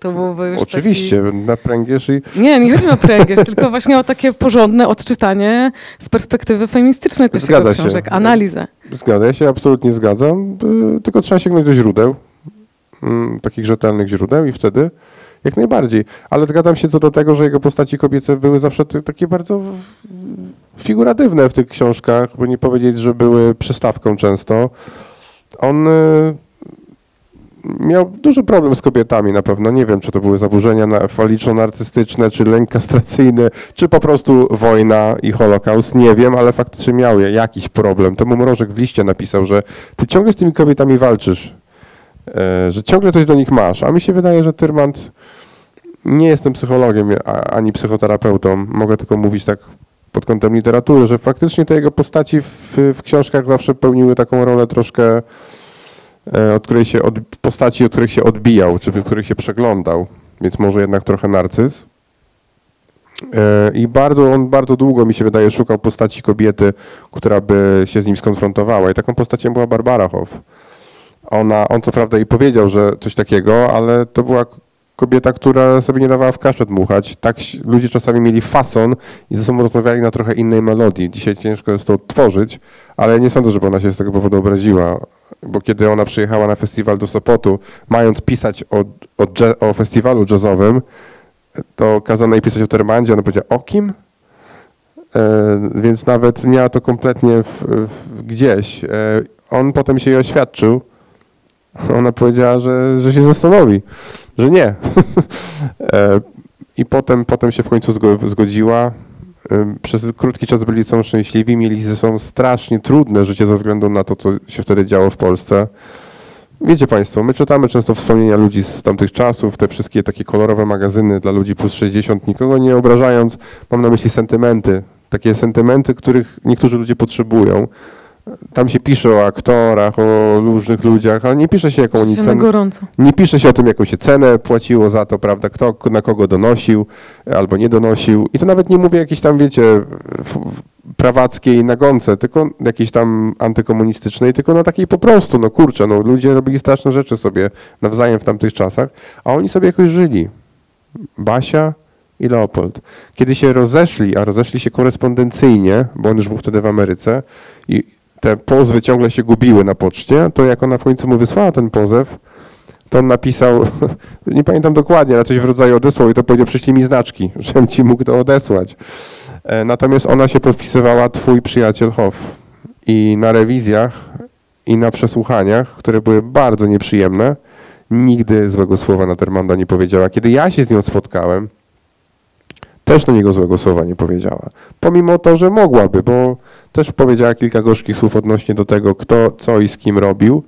To już oczywiście, na pręgierz i Taki... Nie, nie chodzi o pręgierz, tylko właśnie o takie porządne odczytanie z perspektywy feministycznej też Zgadza się. książek, analizę. Zgadza, się absolutnie zgadzam, y, tylko trzeba sięgnąć do źródeł, mm, takich rzetelnych źródeł i wtedy jak najbardziej. Ale zgadzam się co do tego, że jego postaci kobiece były zawsze takie bardzo figuratywne w tych książkach, bo nie powiedzieć, że były przystawką często. On y, miał duży problem z kobietami na pewno. Nie wiem, czy to były zaburzenia na- faliczno-narcystyczne, czy lęk kastracyjny, czy po prostu wojna i holokaust. Nie wiem, ale faktycznie miał jakiś problem. To mu Mrożek w liście napisał, że ty ciągle z tymi kobietami walczysz, e, że ciągle coś do nich masz. A mi się wydaje, że Tyrmand nie jestem psychologiem ani psychoterapeutą. Mogę tylko mówić tak pod kątem literatury, że faktycznie te jego postaci w, w książkach zawsze pełniły taką rolę troszkę od której się od, postaci, od których się odbijał, czy w których się przeglądał, więc może jednak trochę narcyz. E, I bardzo, on bardzo długo, mi się wydaje, szukał postaci kobiety, która by się z nim skonfrontowała. I taką postacią była Barbara Hoff. Ona, on co prawda jej powiedział, że coś takiego, ale to była kobieta, która sobie nie dawała w kaszę dmuchać. Tak ludzie czasami mieli fason i ze sobą rozmawiali na trochę innej melodii. Dzisiaj ciężko jest to odtworzyć, ale nie sądzę, żeby ona się z tego powodu obraziła, bo kiedy ona przyjechała na festiwal do Sopotu, mając pisać o, o, o festiwalu jazzowym, to kazano jej pisać o Termandzie, ona powiedziała, o kim? E, więc nawet miała to kompletnie w, w, gdzieś. E, on potem się jej oświadczył. Ona powiedziała, że, że się zastanowi, że nie. e, I potem, potem się w końcu zgo- zgodziła. E, Przez krótki czas byli są szczęśliwi, mieli ze sobą strasznie trudne życie ze względu na to, co się wtedy działo w Polsce. Wiecie Państwo, my czytamy często wspomnienia ludzi z tamtych czasów, te wszystkie takie kolorowe magazyny dla ludzi plus 60, nikogo nie obrażając, mam na myśli sentymenty, takie sentymenty, których niektórzy ludzie potrzebują. Tam się pisze o aktorach, o różnych ludziach, ale nie pisze się jaką oni cenę, gorąco. nie pisze się o tym, jaką się cenę płaciło za to, prawda, kto na kogo donosił albo nie donosił. I to nawet nie mówię jakiejś tam, wiecie, prawackiej nagonce, tylko jakiejś tam antykomunistycznej, tylko na takiej po prostu, no kurczę, no ludzie robili straszne rzeczy sobie nawzajem w tamtych czasach, a oni sobie jakoś żyli. Basia, i Leopold. Kiedy się rozeszli, a rozeszli się korespondencyjnie, bo on już był wtedy w Ameryce i te pozwy ciągle się gubiły na poczcie, to jak ona w końcu mu wysłała ten pozew, to on napisał, nie pamiętam dokładnie, ale coś w rodzaju odesłał i to powiedział, przyślij mi znaczki, żebym ci mógł to odesłać. E, Natomiast ona się podpisywała twój przyjaciel Hoff. I na rewizjach i na przesłuchaniach, które były bardzo nieprzyjemne, nigdy złego słowa na Termanda nie powiedziała. Kiedy ja się z nią spotkałem, też do niego złego słowa nie powiedziała. Pomimo to, że mogłaby, bo też powiedziała kilka gorzkich słów odnośnie do tego, kto co i z kim robił,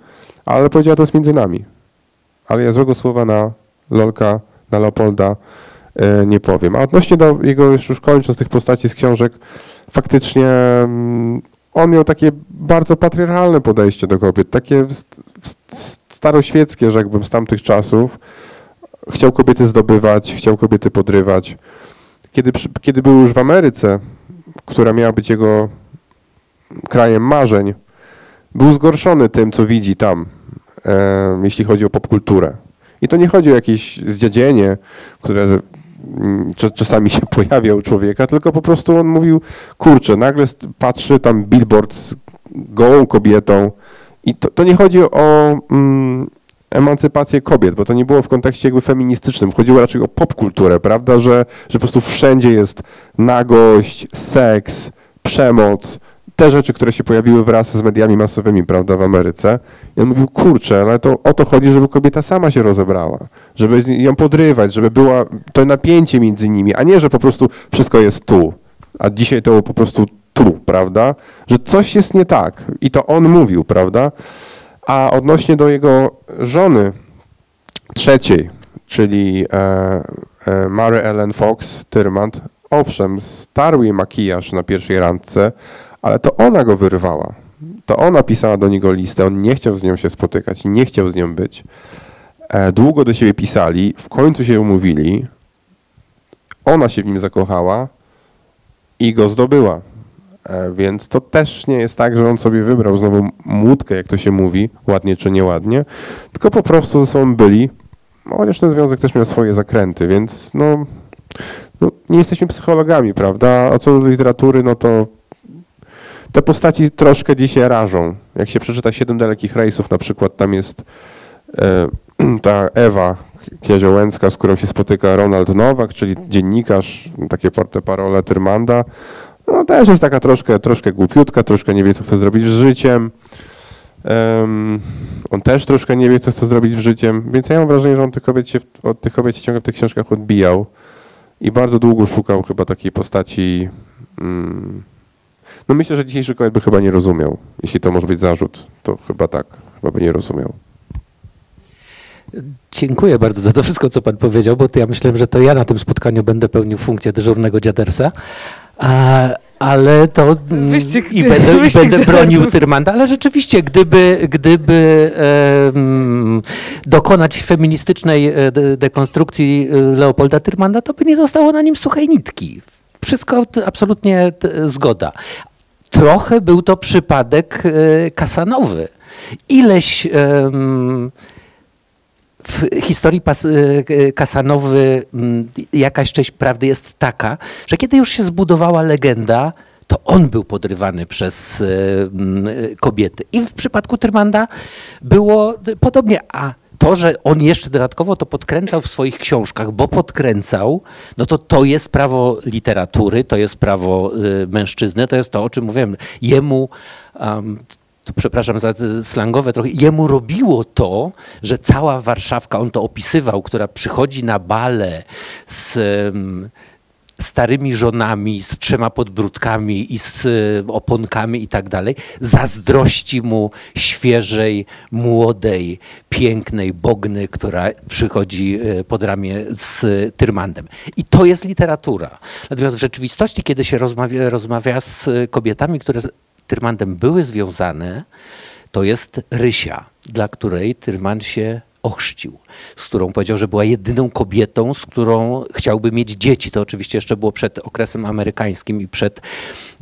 ale powiedziała to jest między nami. Ale ja złego słowa na Lolka, na Leopolda e, nie powiem. A odnośnie do jego, już już kończąc tych postaci z książek, faktycznie mm, on miał takie bardzo patriarchalne podejście do kobiet, takie st- st- staroświeckie, rzekłbym, z tamtych czasów. Chciał kobiety zdobywać, chciał kobiety podrywać. Kiedy, kiedy był już w Ameryce, która miała być jego krajem marzeń, był zgorszony tym, co widzi tam, e, jeśli chodzi o popkulturę. I to nie chodzi o jakieś zdziadzienie, które mm, czas- czasami się pojawia u człowieka, tylko po prostu on mówił, kurczę, nagle patrzy tam billboard z gołą kobietą i to, to nie chodzi o mm, emancypację kobiet, bo to nie było w kontekście jakby feministycznym, chodziło raczej o popkulturę, prawda, że, że po prostu wszędzie jest nagość, seks, przemoc, te rzeczy, które się pojawiły wraz z mediami masowymi, prawda, w Ameryce. I on mówił, kurczę, ale to o to chodzi, żeby kobieta sama się rozebrała, żeby ją podrywać, żeby była to napięcie między nimi, a nie, że po prostu wszystko jest tu, a dzisiaj to po prostu tu, prawda, że coś jest nie tak. I to on mówił, prawda, a odnośnie do jego żony trzeciej, czyli e, e, Mary Ellen Fox Tyrmand, owszem, starł jej makijaż na pierwszej randce, ale to ona go wyrwała. To ona pisała do niego listę, on nie chciał z nią się spotykać nie chciał z nią być. E, długo do siebie pisali, w końcu się umówili. Ona się w nim zakochała i go zdobyła. E, więc to też nie jest tak, że on sobie wybrał znowu młódkę, jak to się mówi, ładnie czy nieładnie, tylko po prostu ze sobą byli. No, chociaż ten związek też miał swoje zakręty, więc no, no nie jesteśmy psychologami, prawda? A co do literatury, no to te postaci troszkę dzisiaj rażą. Jak się przeczyta Siedem dalekich rejsów, na przykład tam jest e, ta Ewa Kieziołęcka, z którą się spotyka Ronald Nowak, czyli dziennikarz, takie porte parole Tyrmanda. No też jest taka troszkę, troszkę głupiutka, troszkę nie wie, co chce zrobić z życiem. Em, on też troszkę nie wie, co chce zrobić w życiem, więc ja mam wrażenie, że on tych kobiet się, od tych kobiet się ciągle w tych książkach odbijał i bardzo długo szukał chyba takiej postaci. Mm, no myślę, że dzisiejszy kobiet by chyba nie rozumiał. Jeśli to może być zarzut, to chyba tak, chyba by nie rozumiał. Dziękuję bardzo za to wszystko, co pan powiedział, bo ja myślałem, że to ja na tym spotkaniu będę pełnił funkcję dyżurnego dziadersa. A, ale to mm, Wyścig- i będę, i będę bronił. Tyrmanda, ale rzeczywiście, gdyby, gdyby dokonać feministycznej e, de- dekonstrukcji e, Leopolda Tyrmanda, to by nie zostało na nim suchej nitki. Wszystko absolutnie zgoda. Trochę był to przypadek e, kasanowy. Ileś w historii pas, e, Kasanowy m, jakaś część prawdy jest taka, że kiedy już się zbudowała legenda, to on był podrywany przez e, m, e, kobiety. I w przypadku Tyrmanda było podobnie. A to, że on jeszcze dodatkowo to podkręcał w swoich książkach, bo podkręcał, no to to jest prawo literatury, to jest prawo y, mężczyzny, to jest to, o czym mówiłem. Jemu, um, to przepraszam za slangowe trochę, jemu robiło to, że cała Warszawka, on to opisywał, która przychodzi na bale z starymi żonami, z trzema podbródkami i z e, oponkami i tak dalej, zazdrości mu świeżej, młodej, pięknej Bogny, która przychodzi e, pod ramię z Tyrmandem. I to jest literatura. Natomiast w rzeczywistości, kiedy się rozmawia, rozmawia z kobietami, które z Tyrmandem były związane, to jest Rysia, dla której Tyrman się ochrzcił, z którą powiedział, że była jedyną kobietą, z którą chciałby mieć dzieci. To oczywiście jeszcze było przed okresem amerykańskim i przed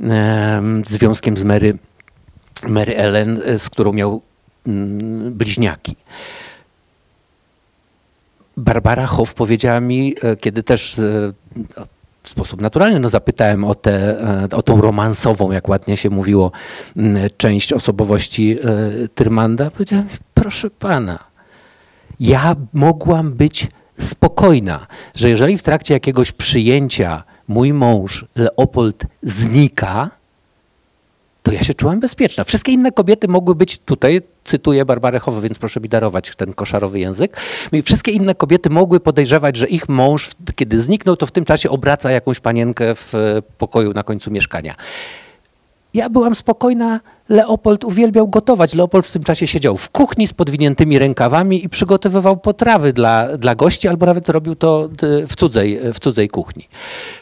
em, związkiem z Mary, Mary Ellen, e, z którą miał mm, bliźniaki. Barbara Hoff powiedziała mi, e, kiedy też e, w sposób naturalny. No, zapytałem o, tę e, o tą romansową, jak ładnie się mówiło, część osobowości e, Tyrmanda, powiedziałem, proszę pana, ja mogłam być spokojna, że jeżeli w trakcie jakiegoś przyjęcia mój mąż Leopold znika, to ja się czułam bezpieczna. Wszystkie inne kobiety mogły być tutaj, cytuję Barbarę Howe, więc proszę mi darować ten koszarowy język. Wszystkie inne kobiety mogły podejrzewać, że ich mąż, kiedy zniknął, to w tym czasie obraca jakąś panienkę w pokoju na końcu mieszkania. Ja byłam spokojna, Leopold uwielbiał gotować. Leopold w tym czasie siedział w kuchni z podwiniętymi rękawami i przygotowywał potrawy dla, dla gości, albo nawet robił to d- w cudzej, w cudzej kuchni.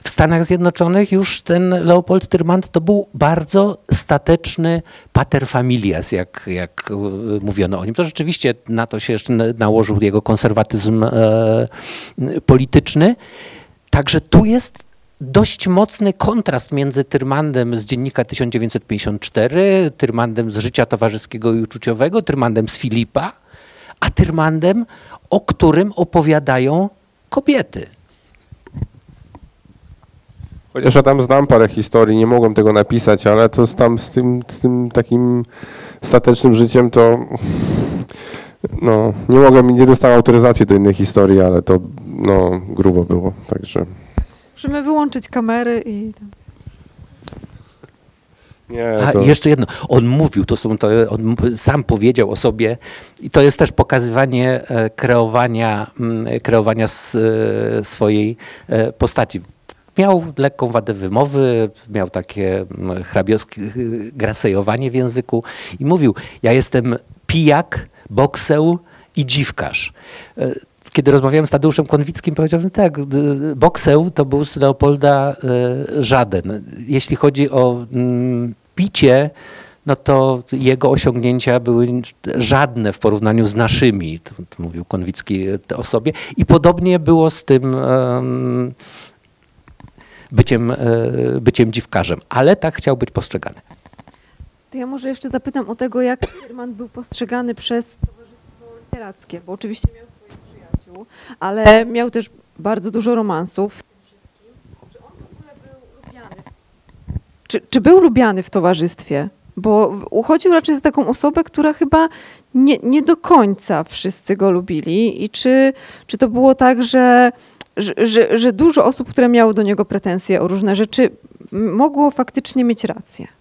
W Stanach Zjednoczonych już ten Leopold Tyrmand to był bardzo stateczny pater familias, jak, jak e, mówiono o nim. To rzeczywiście na to się jeszcze na- nałożył jego konserwatyzm e, polityczny. Także tu jest dość mocny kontrast między Tyrmandem z dziennika 1954, Tyrmandem z życia towarzyskiego i uczuciowego, Tyrmandem z Filipa, a Tyrmandem, o którym opowiadają kobiety. Chociaż ja tam znam parę historii, nie mogłem tego napisać, ale to tam z tym, z tym takim statecznym życiem to no, nie mogłem, nie dostałem autoryzacji do innej historii, ale to no, grubo było, także Musimy wyłączyć kamery i... nie, A to... jeszcze jedno, on mówił, to są, to on sam powiedział o sobie i to jest też pokazywanie e, kreowania, kreowania e, swojej e, postaci. Miał lekką wadę wymowy, miał takie hrabioskie y, grasejowanie w języku i mówił, ja jestem pijak, bokseł i dziwkarz. Kiedy rozmawiałem z Tadeuszem Konwickim, powiedział, że tak, d- bokseł to był z Leopolda e, żaden. Jeśli chodzi o mm, picie, no to jego osiągnięcia były żadne w porównaniu z naszymi, to, to mówił Konwicki e, o sobie. I podobnie było z tym em, byciem, e, byciem dziwkarzem, ale tak chciał być postrzegany. To ja może jeszcze zapytam o tego, jak Tyrman był postrzegany przez Towarzystwo Literackie, bo oczywiście miał przyjaciół, ale miał też bardzo dużo romansów. Czy on w ogóle był lubiany? Czy, czy był lubiany w towarzystwie? Bo uchodził raczej za taką osobę, która chyba nie, nie do końca wszyscy go lubili. I czy, czy to było tak, że, że, że, że dużo osób, które miało do niego pretensje o różne rzeczy, mogło faktycznie mieć rację?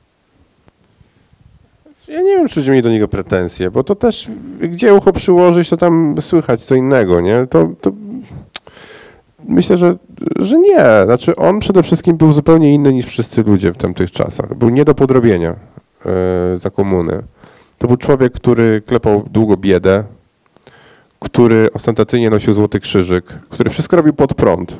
Ja nie wiem, czy ludzie mieli do niego pretensje, bo to też, gdzie ucho przyłożyć, to tam słychać co innego, nie? To, to myślę, że, że nie. Znaczy on przede wszystkim był zupełnie inny niż wszyscy ludzie w tamtych czasach. Był nie do podrobienia e, za komuny. To był człowiek, który klepał długo biedę, który ostentacyjnie nosił złoty krzyżyk, który wszystko robił pod prąd.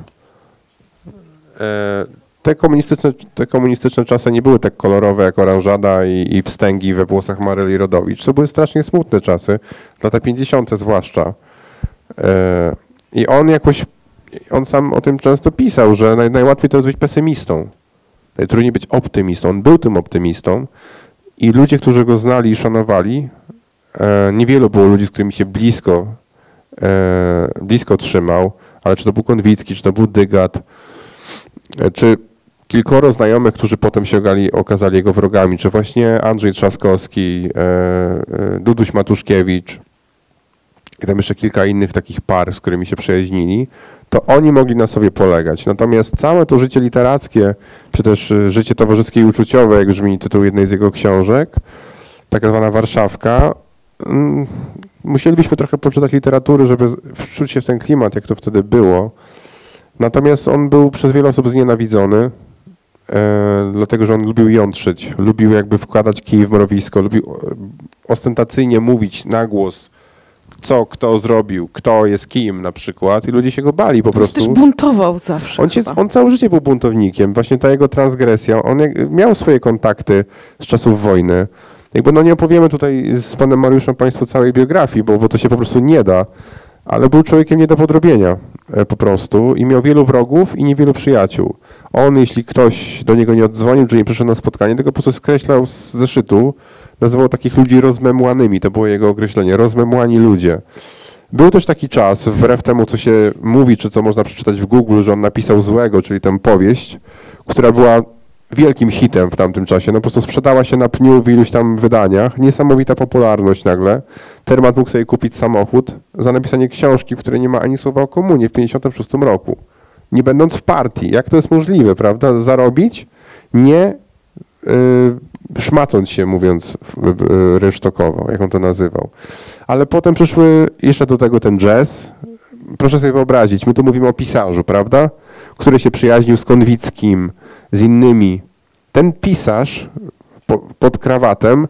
E, te komunistyczne, te komunistyczne czasy nie były tak kolorowe jak oranżada i, i wstęgi we włosach Maryli Rodowicz. To były strasznie smutne czasy, lata 50. zwłaszcza. E, I on jakoś, on sam o tym często pisał, że naj, najłatwiej to jest być pesymistą. Najtrudniej być optymistą. On był tym optymistą i ludzie, którzy go znali i szanowali, e, niewielu było ludzi, z którymi się blisko, e, blisko trzymał, ale czy to był Konwicki, czy to był Dygat, czy kilkoro znajomych, którzy potem się okazali, okazali jego wrogami, czy właśnie Andrzej Trzaskowski, e, e, Duduś Matuszkiewicz i tam jeszcze kilka innych takich par, z którymi się przyjaźnili, to oni mogli na sobie polegać. Natomiast całe to życie literackie, czy też e, życie towarzyskie i uczuciowe, jak brzmi tytuł jednej z jego książek, taka zwana Warszawka, mm, musielibyśmy trochę poczytać literatury, żeby wczuć się w ten klimat, jak to wtedy było. Natomiast on był przez wiele osób znienawidzony, dlatego że on lubił jątrzyć, lubił jakby wkładać kij w mrowisko, lubił e, ostentacyjnie mówić na głos, co kto zrobił, kto jest kim na przykład i ludzie się go bali po On się też prostu. buntował zawsze. On, się, on całe życie był buntownikiem, właśnie ta jego transgresja, on miał swoje kontakty z czasów wojny. Jakby no nie opowiemy tutaj z panem Mariuszem państwu całej biografii, bo, bo to się po prostu nie da, ale był człowiekiem nie do podrobienia e, po prostu i miał wielu wrogów i niewielu przyjaciół. On, jeśli ktoś do niego nie oddzwonił, czy nie przyszedł na spotkanie, tylko po prostu skreślał z zeszytu, nazywał takich ludzi rozmemłanymi, to było jego określenie, rozmemłani ludzie. Był też taki czas, wbrew temu, co się mówi, czy co można przeczytać w Google, że on napisał złego, czyli tę powieść, która była wielkim hitem w tamtym czasie. No po prostu sprzedała się na pniu w iluś tam wydaniach. Niesamowita popularność nagle. Termat mógł sobie kupić samochód za napisanie książki, w której nie ma ani słowa o komunie w 56 roku. Nie będąc w partii. Jak to jest możliwe, prawda? Zarobić, nie y, szmacąc się, mówiąc y, y, rynsztokowo, jak on to nazywał. Ale potem przyszły jeszcze do tego ten jazz. Proszę sobie wyobrazić, my tu mówimy o pisarzu, prawda? Który się przyjaźnił z Konwickim, z innymi. Ten pisarz po, pod krawatem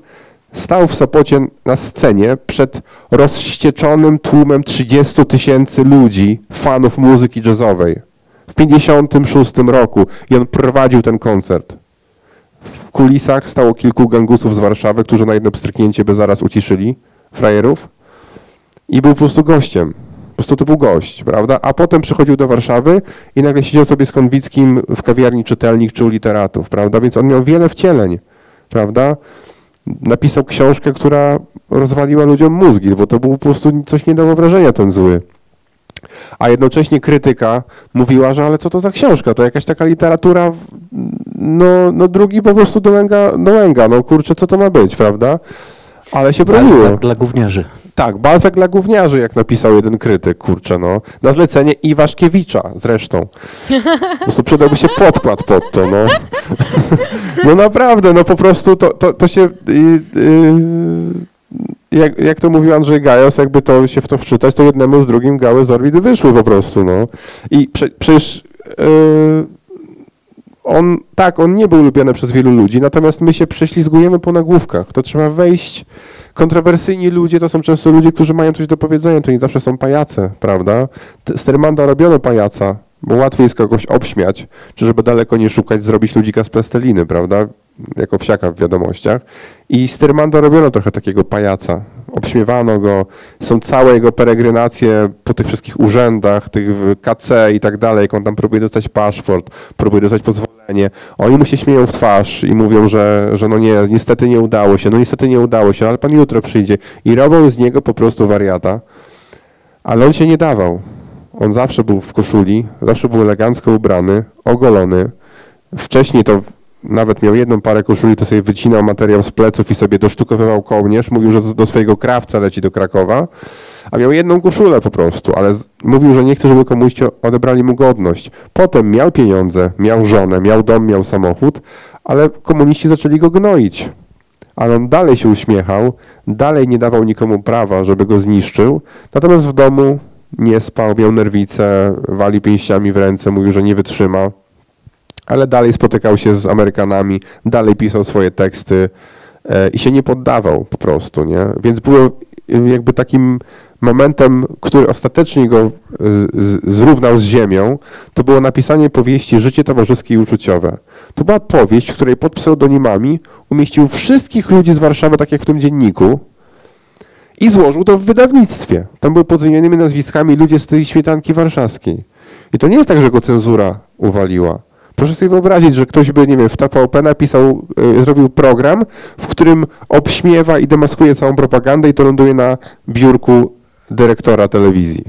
stał w Sopocie na scenie przed rozwścieczonym tłumem 30 tysięcy ludzi, fanów muzyki jazzowej. W 56 roku i on prowadził ten koncert. W kulisach stało kilku gangusów z Warszawy, którzy na jedno pstryknięcie by zaraz uciszyli frajerów i był po prostu gościem. Po prostu to był gość, prawda? A potem przychodził do Warszawy i nagle siedział sobie z Konwickim w kawiarni czytelnik czy u literatów, prawda? Więc on miał wiele wcieleń, prawda? Napisał książkę, która rozwaliła ludziom mózgi, bo to był po prostu coś nie do wyobrażenia ten zły. A jednocześnie krytyka mówiła, że ale co to za książka? To jakaś taka literatura, no, no drugi po prostu dołęga, dołęga, no kurczę, co to ma być, prawda? Ale się broniło. Dla gówniarzy. Tak, Balzak dla gówniarzy, jak napisał jeden krytyk, kurczę, no. Na zlecenie Iwaszkiewicza zresztą. Po prostu przydałby się podkład pod to, no. No naprawdę, no po prostu to, to, to się... Yy, yy, jak, jak to mówił Andrzej Gajos, jakby to się w to wczytać, to jednemu z drugim gały z orbit wyszły po prostu, no. I prze, przecież... Yy, on, tak, on nie był lubiany przez wielu ludzi, natomiast my się prześlizgujemy po nagłówkach. To trzeba wejść kontrowersyjni ludzie to są często ludzie, którzy mają coś do powiedzenia, to nie zawsze są pajace, prawda? T- Z Termanda robiono pajaca, bo łatwiej jest kogoś obśmiać, czy żeby daleko nie szukać, zrobić ludzika z plasteliny, prawda? Jako wsiaka w wiadomościach. I z Termanda robiono trochę takiego pajaca. Obśmiewano go, są całe jego peregrinacje po tych wszystkich urzędach, tych KC i tak dalej, jak on tam próbuje dostać paszport, próbuje dostać pozwolenie. Oni mu się śmieją w twarz i mówią, że, że no nie, niestety nie udało się, no niestety nie udało się, ale pan jutro przyjdzie. I robią z niego po prostu wariata. Ale on się nie dawał. On zawsze był w koszuli, zawsze był elegancko ubrany, ogolony. Wcześniej to nawet miał jedną parę koszuli, to sobie wycinał materiał z pleców i sobie dosztukowywał kołnierz. Mówił, że do swojego krawca leci do Krakowa. A miał jedną koszulę po prostu, ale z, mówił, że nie chce, żeby komuniści odebrali mu godność. Potem miał pieniądze, miał żonę, miał dom, miał samochód, ale komuniści zaczęli go gnoić. Ale on dalej się uśmiechał, dalej nie dawał nikomu prawa, żeby go zniszczył. Natomiast w domu nie spał, miał nerwice, wali pięściami w ręce, mówił, że nie wytrzyma. Ale dalej spotykał się z Amerykanami, dalej pisał swoje teksty e, i się nie poddawał po prostu, nie? Więc było jakby takim momentem, który ostatecznie go z- zrównał z ziemią, to było napisanie powieści Życie towarzyskie i uczuciowe. To była powieść, w której pod pseudonimami umieścił wszystkich ludzi z Warszawy, tak jak w tym dzienniku, i złożył to w wydawnictwie. Tam były pod nazwiskami ludzie z tej śmietanki warszawskiej. I to nie jest tak, że go cenzura uwaliła. Proszę sobie wyobrazić, że ktoś by, nie wiem, w TVP napisał, y, zrobił program, w którym obśmiewa i demaskuje całą propagandę i to ląduje na biurku dyrektora telewizji.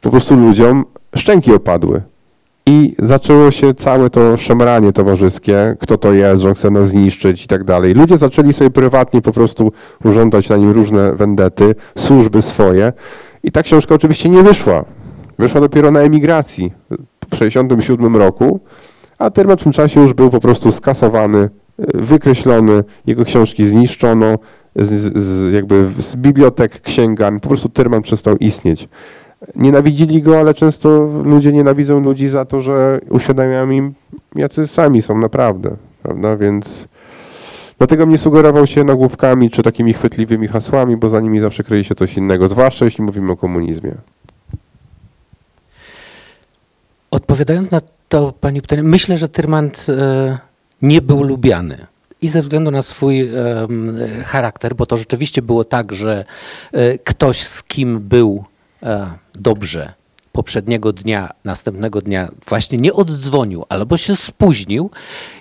Po prostu ludziom szczęki opadły. I zaczęło się całe to szemranie towarzyskie, kto to jest, że on chce nas zniszczyć i tak dalej. Ludzie zaczęli sobie prywatnie po prostu urządzać na nim różne wendety, służby swoje. I ta książka oczywiście nie wyszła. Wyszła dopiero na emigracji 1967 roku, a termin w tym czasie już był po prostu skasowany, y, wykreślony, jego książki zniszczono, z, z, jakby z bibliotek, księgarni, po prostu Tyrman przestał istnieć. Nienawidzili go, ale często ludzie nienawidzą ludzi za to, że uświadamiam im, jacy sami są naprawdę, prawda, więc dlatego mnie sugerował się nagłówkami czy takimi chwytliwymi hasłami, bo za nimi zawsze kryje się coś innego, zwłaszcza jeśli mówimy o komunizmie. Odpowiadając na to pani pytanie, myślę, że Tyrmand e, nie był lubiany. I ze względu na swój e, charakter, bo to rzeczywiście było tak, że e, ktoś z kim był e, dobrze, poprzedniego dnia, następnego dnia właśnie nie oddzwonił albo się spóźnił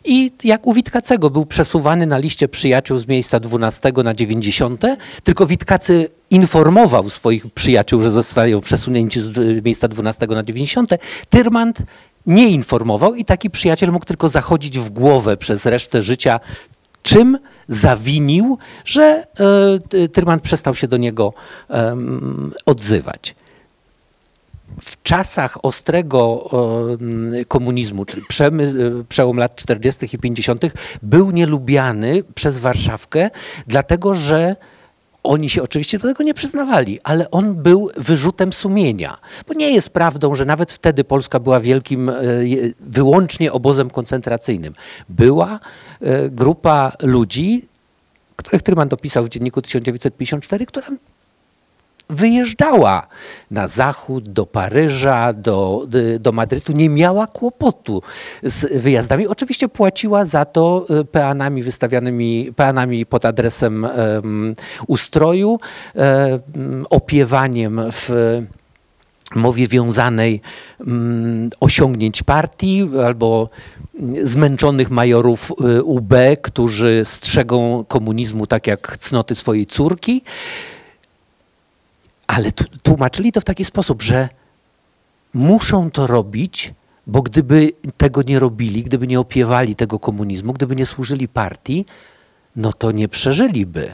i jak u Witkacego był przesuwany na liście przyjaciół z miejsca 12 na 90, tylko Witkacy informował swoich przyjaciół, że zostają przesunięci z y, miejsca 12 na 90, Tyrmand nie informował i taki przyjaciel mógł tylko zachodzić w głowę przez resztę życia, czym zawinił, że e, Tyrman przestał się do niego em, odzywać. W czasach ostrego em, komunizmu, czyli przemy- przełom lat 40. i 50., był nielubiany przez Warszawkę, dlatego że oni się oczywiście do tego nie przyznawali, ale on był wyrzutem sumienia. Bo nie jest prawdą, że nawet wtedy Polska była wielkim, e, wyłącznie obozem koncentracyjnym. Była e, grupa ludzi, których Tryman dopisał w dzienniku 1954, która wyjeżdżała na zachód, do Paryża, do, do Madrytu, nie miała kłopotu z wyjazdami. Oczywiście płaciła za to e, peanami wystawianymi, peanami pod adresem em, ustroju, em, opiewaniem w mowie wiązanej mm, osiągnięć partii albo zmęczonych majorów y, UB, którzy strzegą komunizmu tak jak cnoty swojej córki. Ale tłumaczyli to w taki sposób, że muszą to robić, bo gdyby tego nie robili, gdyby nie opiewali tego komunizmu, gdyby nie służyli partii, no to nie przeżyliby.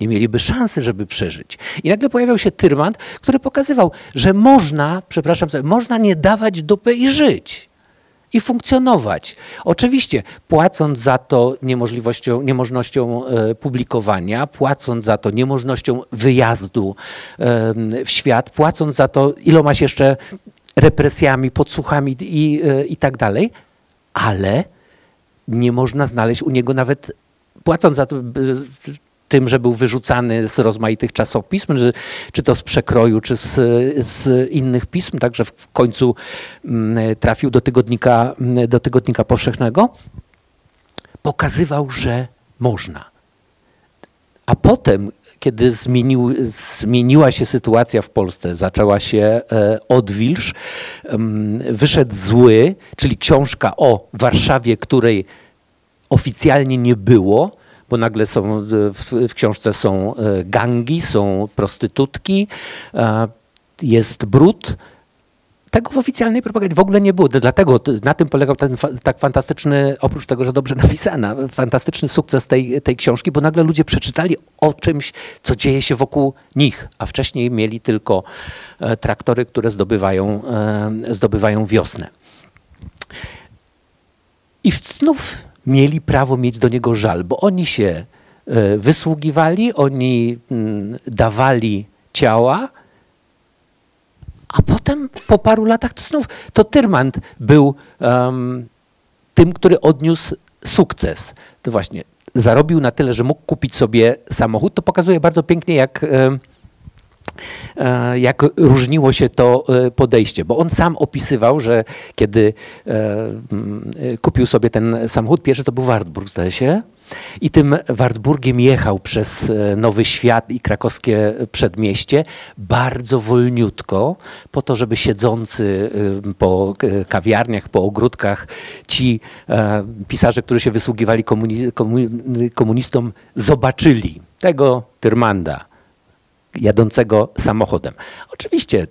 Nie mieliby szansy, żeby przeżyć. I nagle pojawiał się Tyrmand, który pokazywał, że można, przepraszam, można nie dawać dupy i żyć. I funkcjonować. Oczywiście płacąc za to niemożliwością, niemożnością e, publikowania, płacąc za to niemożnością wyjazdu w świat, płacąc za to ilomaś jeszcze represjami, podsłuchami i, e, i tak dalej, ale nie można znaleźć u niego nawet, płacąc za to tym, że był wyrzucany z rozmaitych czasopism, że, czy to z przekroju, czy z, z innych pism, także w, końcu mm, trafił do tygodnika, mm, do tygodnika powszechnego, pokazywał, że można. A potem, kiedy zmienił, zmieniła się sytuacja w Polsce, zaczęła się e, odwilż, em, wyszedł zły, czyli książka o Warszawie, której oficjalnie nie było, bo nagle są e, w, w książce są e, gangi, są prostytutki, e, jest brud. Tego w oficjalnej propagandzie w ogóle nie było. Dlatego na tym polegał ten tak fantastyczny, oprócz tego, że dobrze napisana, fantastyczny sukces tej, tej książki, bo nagle ludzie przeczytali o czymś, co dzieje się wokół nich, a wcześniej mieli tylko traktory, które zdobywają, zdobywają wiosnę. I znów mieli prawo mieć do niego żal, bo oni się e, wysługiwali, oni mm, dawali ciała, a potem po paru latach to znów to Tyrmand był em, tym, który odniósł sukces. To właśnie zarobił na tyle, że mógł kupić sobie samochód. To pokazuje bardzo pięknie, jak, e, jak różniło się to e, podejście, bo on sam opisywał, że kiedy e, mm, e, kupił sobie ten samochód, pierwszy to był Wartburg, zdaje się, i tym Wartburgiem jechał przez e, Nowy Świat i krakowskie przedmieście bardzo wolniutko, po to, żeby siedzący e, po e, kawiarniach, po ogródkach ci e, pisarze, którzy się wysługiwali komuni- komu- komunistom, zobaczyli tego Tyrmanda jadącego samochodem. Oczywiście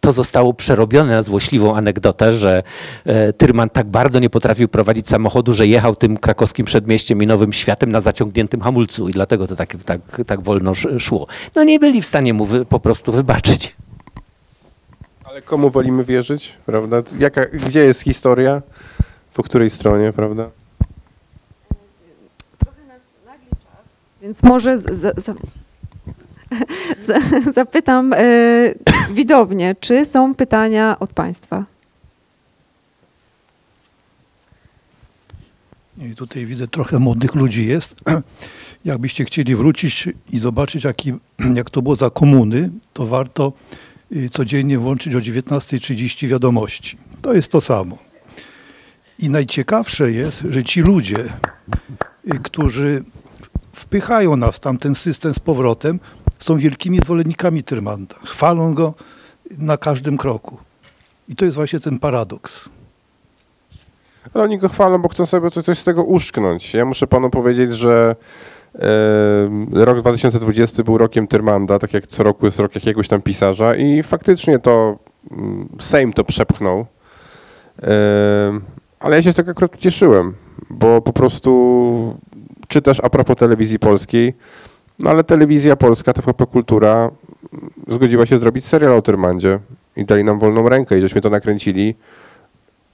to zostało przerobione na złośliwą anegdotę, że e, Tyrman tak bardzo nie potrafił prowadzić samochodu, że jechał tym krakowskim przedmieściem i Nowym Światem na zaciągniętym hamulcu i dlatego to tak, tak, tak wolno sz- szło. No nie byli w stanie mu wy, po prostu wybaczyć. Ale komu wolimy wierzyć, prawda? Jaka, gdzie jest historia? Po której stronie, prawda? Więc może z, za, za, zapytam e, widownię, czy są pytania od Państwa? I tutaj widzę trochę młodych ludzi jest. Jakbyście chcieli wrócić i zobaczyć, jaki, jak to było za komuny, to warto y, codziennie włączyć o 19.30 wiadomości. To jest to samo. I najciekawsze jest, że ci ludzie, y, którzy wpychają nas w tamten system z powrotem, są wielkimi zwolennikami Tyrmanda. Chwalą go na każdym kroku. I to jest właśnie ten paradoks. Ale oni go chwalą, bo chcą sobie coś, z tego uszknąć. Ja muszę panu powiedzieć, że rok 2020 był rokiem Tyrmanda, tak jak co roku jest rok jakiegoś tam pisarza i faktycznie to mm, Sejm to przepchnął. Ale ja się z tego akurat cieszyłem, bo po prostu czytasz a propos telewizji polskiej, no ale telewizja polska, TVP Kultura mm, zgodziła się zrobić serial o Tyrmandzie i dali nam wolną rękę i żeśmy to nakręcili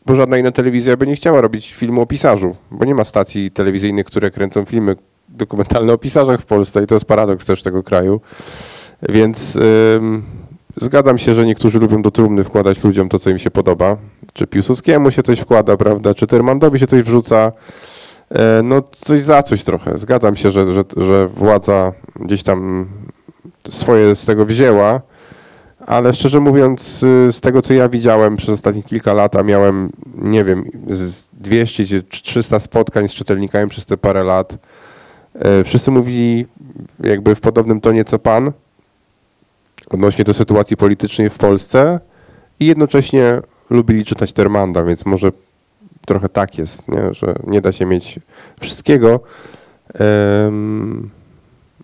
bo żadna inna telewizja by nie chciała robić filmu o pisarzu, bo nie ma stacji telewizyjnych, które kręcą filmy dokumentalne o pisarzach w Polsce i to jest paradoks też tego kraju. Więc zgadzam się, że niektórzy lubią do trumny wkładać ludziom to, co im się podoba. Czy Piłsudskiemu się coś wkłada, prawda, czy Tyrmandowi się coś wrzuca. E, no coś za coś trochę. Zgadzam się, że, że, że władza gdzieś tam swoje z tego wzięła, ale szczerze mówiąc, y, z tego co ja widziałem przez ostatnie kilka lat, a miałem, nie wiem, z 200 czy 300 spotkań z czytelnikami przez te parę lat, y, wszyscy mówili jakby w podobnym tonie co pan odnośnie do sytuacji politycznej w Polsce i jednocześnie lubili czytać Termanda, więc może trochę tak jest, nie? że nie da się mieć wszystkiego. Em,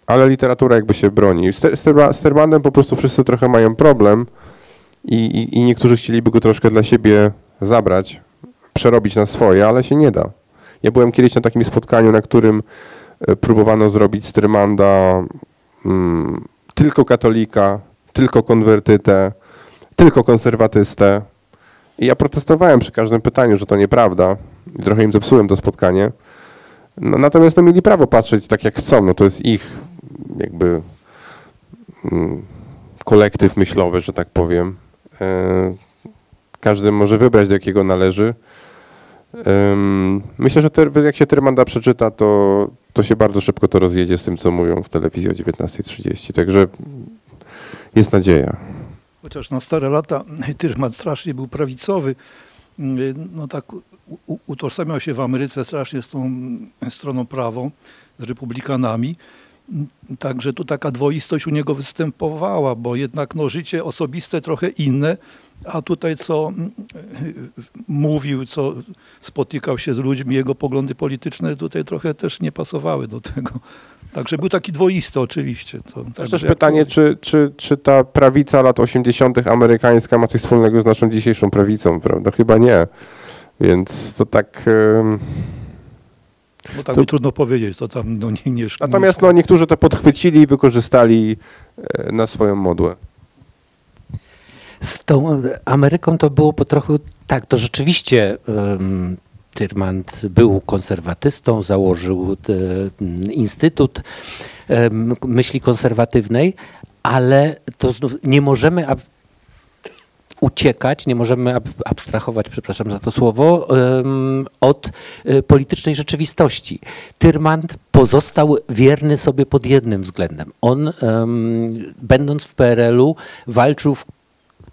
ale literatura jakby się broni. Z, Termanem po prostu wszyscy trochę mają problem i, i, i niektórzy chcieliby go troszkę dla siebie zabrać, przerobić na swoje, ale się nie da. Ja byłem kiedyś na takim spotkaniu, na którym e, próbowano zrobić z Tyrmanda mm, tylko katolika, tylko konwertytę, tylko konserwatystę. I ja protestowałem przy każdym pytaniu, że to nieprawda. I trochę im zepsułem to spotkanie. No, natomiast no, mieli prawo patrzeć tak jak chcą, no to jest ich jakby mm, kolektyw myślowy, że tak powiem. E, Każdy może wybrać, do jakiego należy. Myślę, że jak się Tyrmanda przeczyta, to, to się bardzo szybko to rozjedzie z tym, co mówią w telewizji o 19.30. Także jest nadzieja. Chociaż na stare lata Tyrman strasznie był prawicowy, no tak utożsamiał się w Ameryce strasznie z tą stroną prawą, z republikanami. Także tu taka dwoistość u niego występowała, bo jednak no, życie osobiste trochę inne, a tutaj co mm, mówił, co spotykał się z ludźmi, jego poglądy polityczne tutaj trochę też nie pasowały do tego. Także był taki dwoisty oczywiście. To, To także też pytanie, mówię- czy, czy, czy ta prawica lat 80. amerykańska ma coś wspólnego z naszą dzisiejszą prawicą, prawda? Chyba nie. Więc to tak... ym, Bo tak To- by trudno powiedzieć, to tam no, nie, nie Natomiast no, niektórzy to podchwycili i wykorzystali e, na swoją modłę. Z tą Ameryką to było po trochu tak, to rzeczywiście um, Tyrmand był konserwatystą, założył te, mm, Instytut em, Myśli Konserwatywnej, ale to znów nie możemy uciekać, nie możemy ab- abstrahować, przepraszam za to słowo, od e, politycznej rzeczywistości. Tyrmand pozostał wierny sobie pod jednym względem. On, będąc w PRL-u, walczył w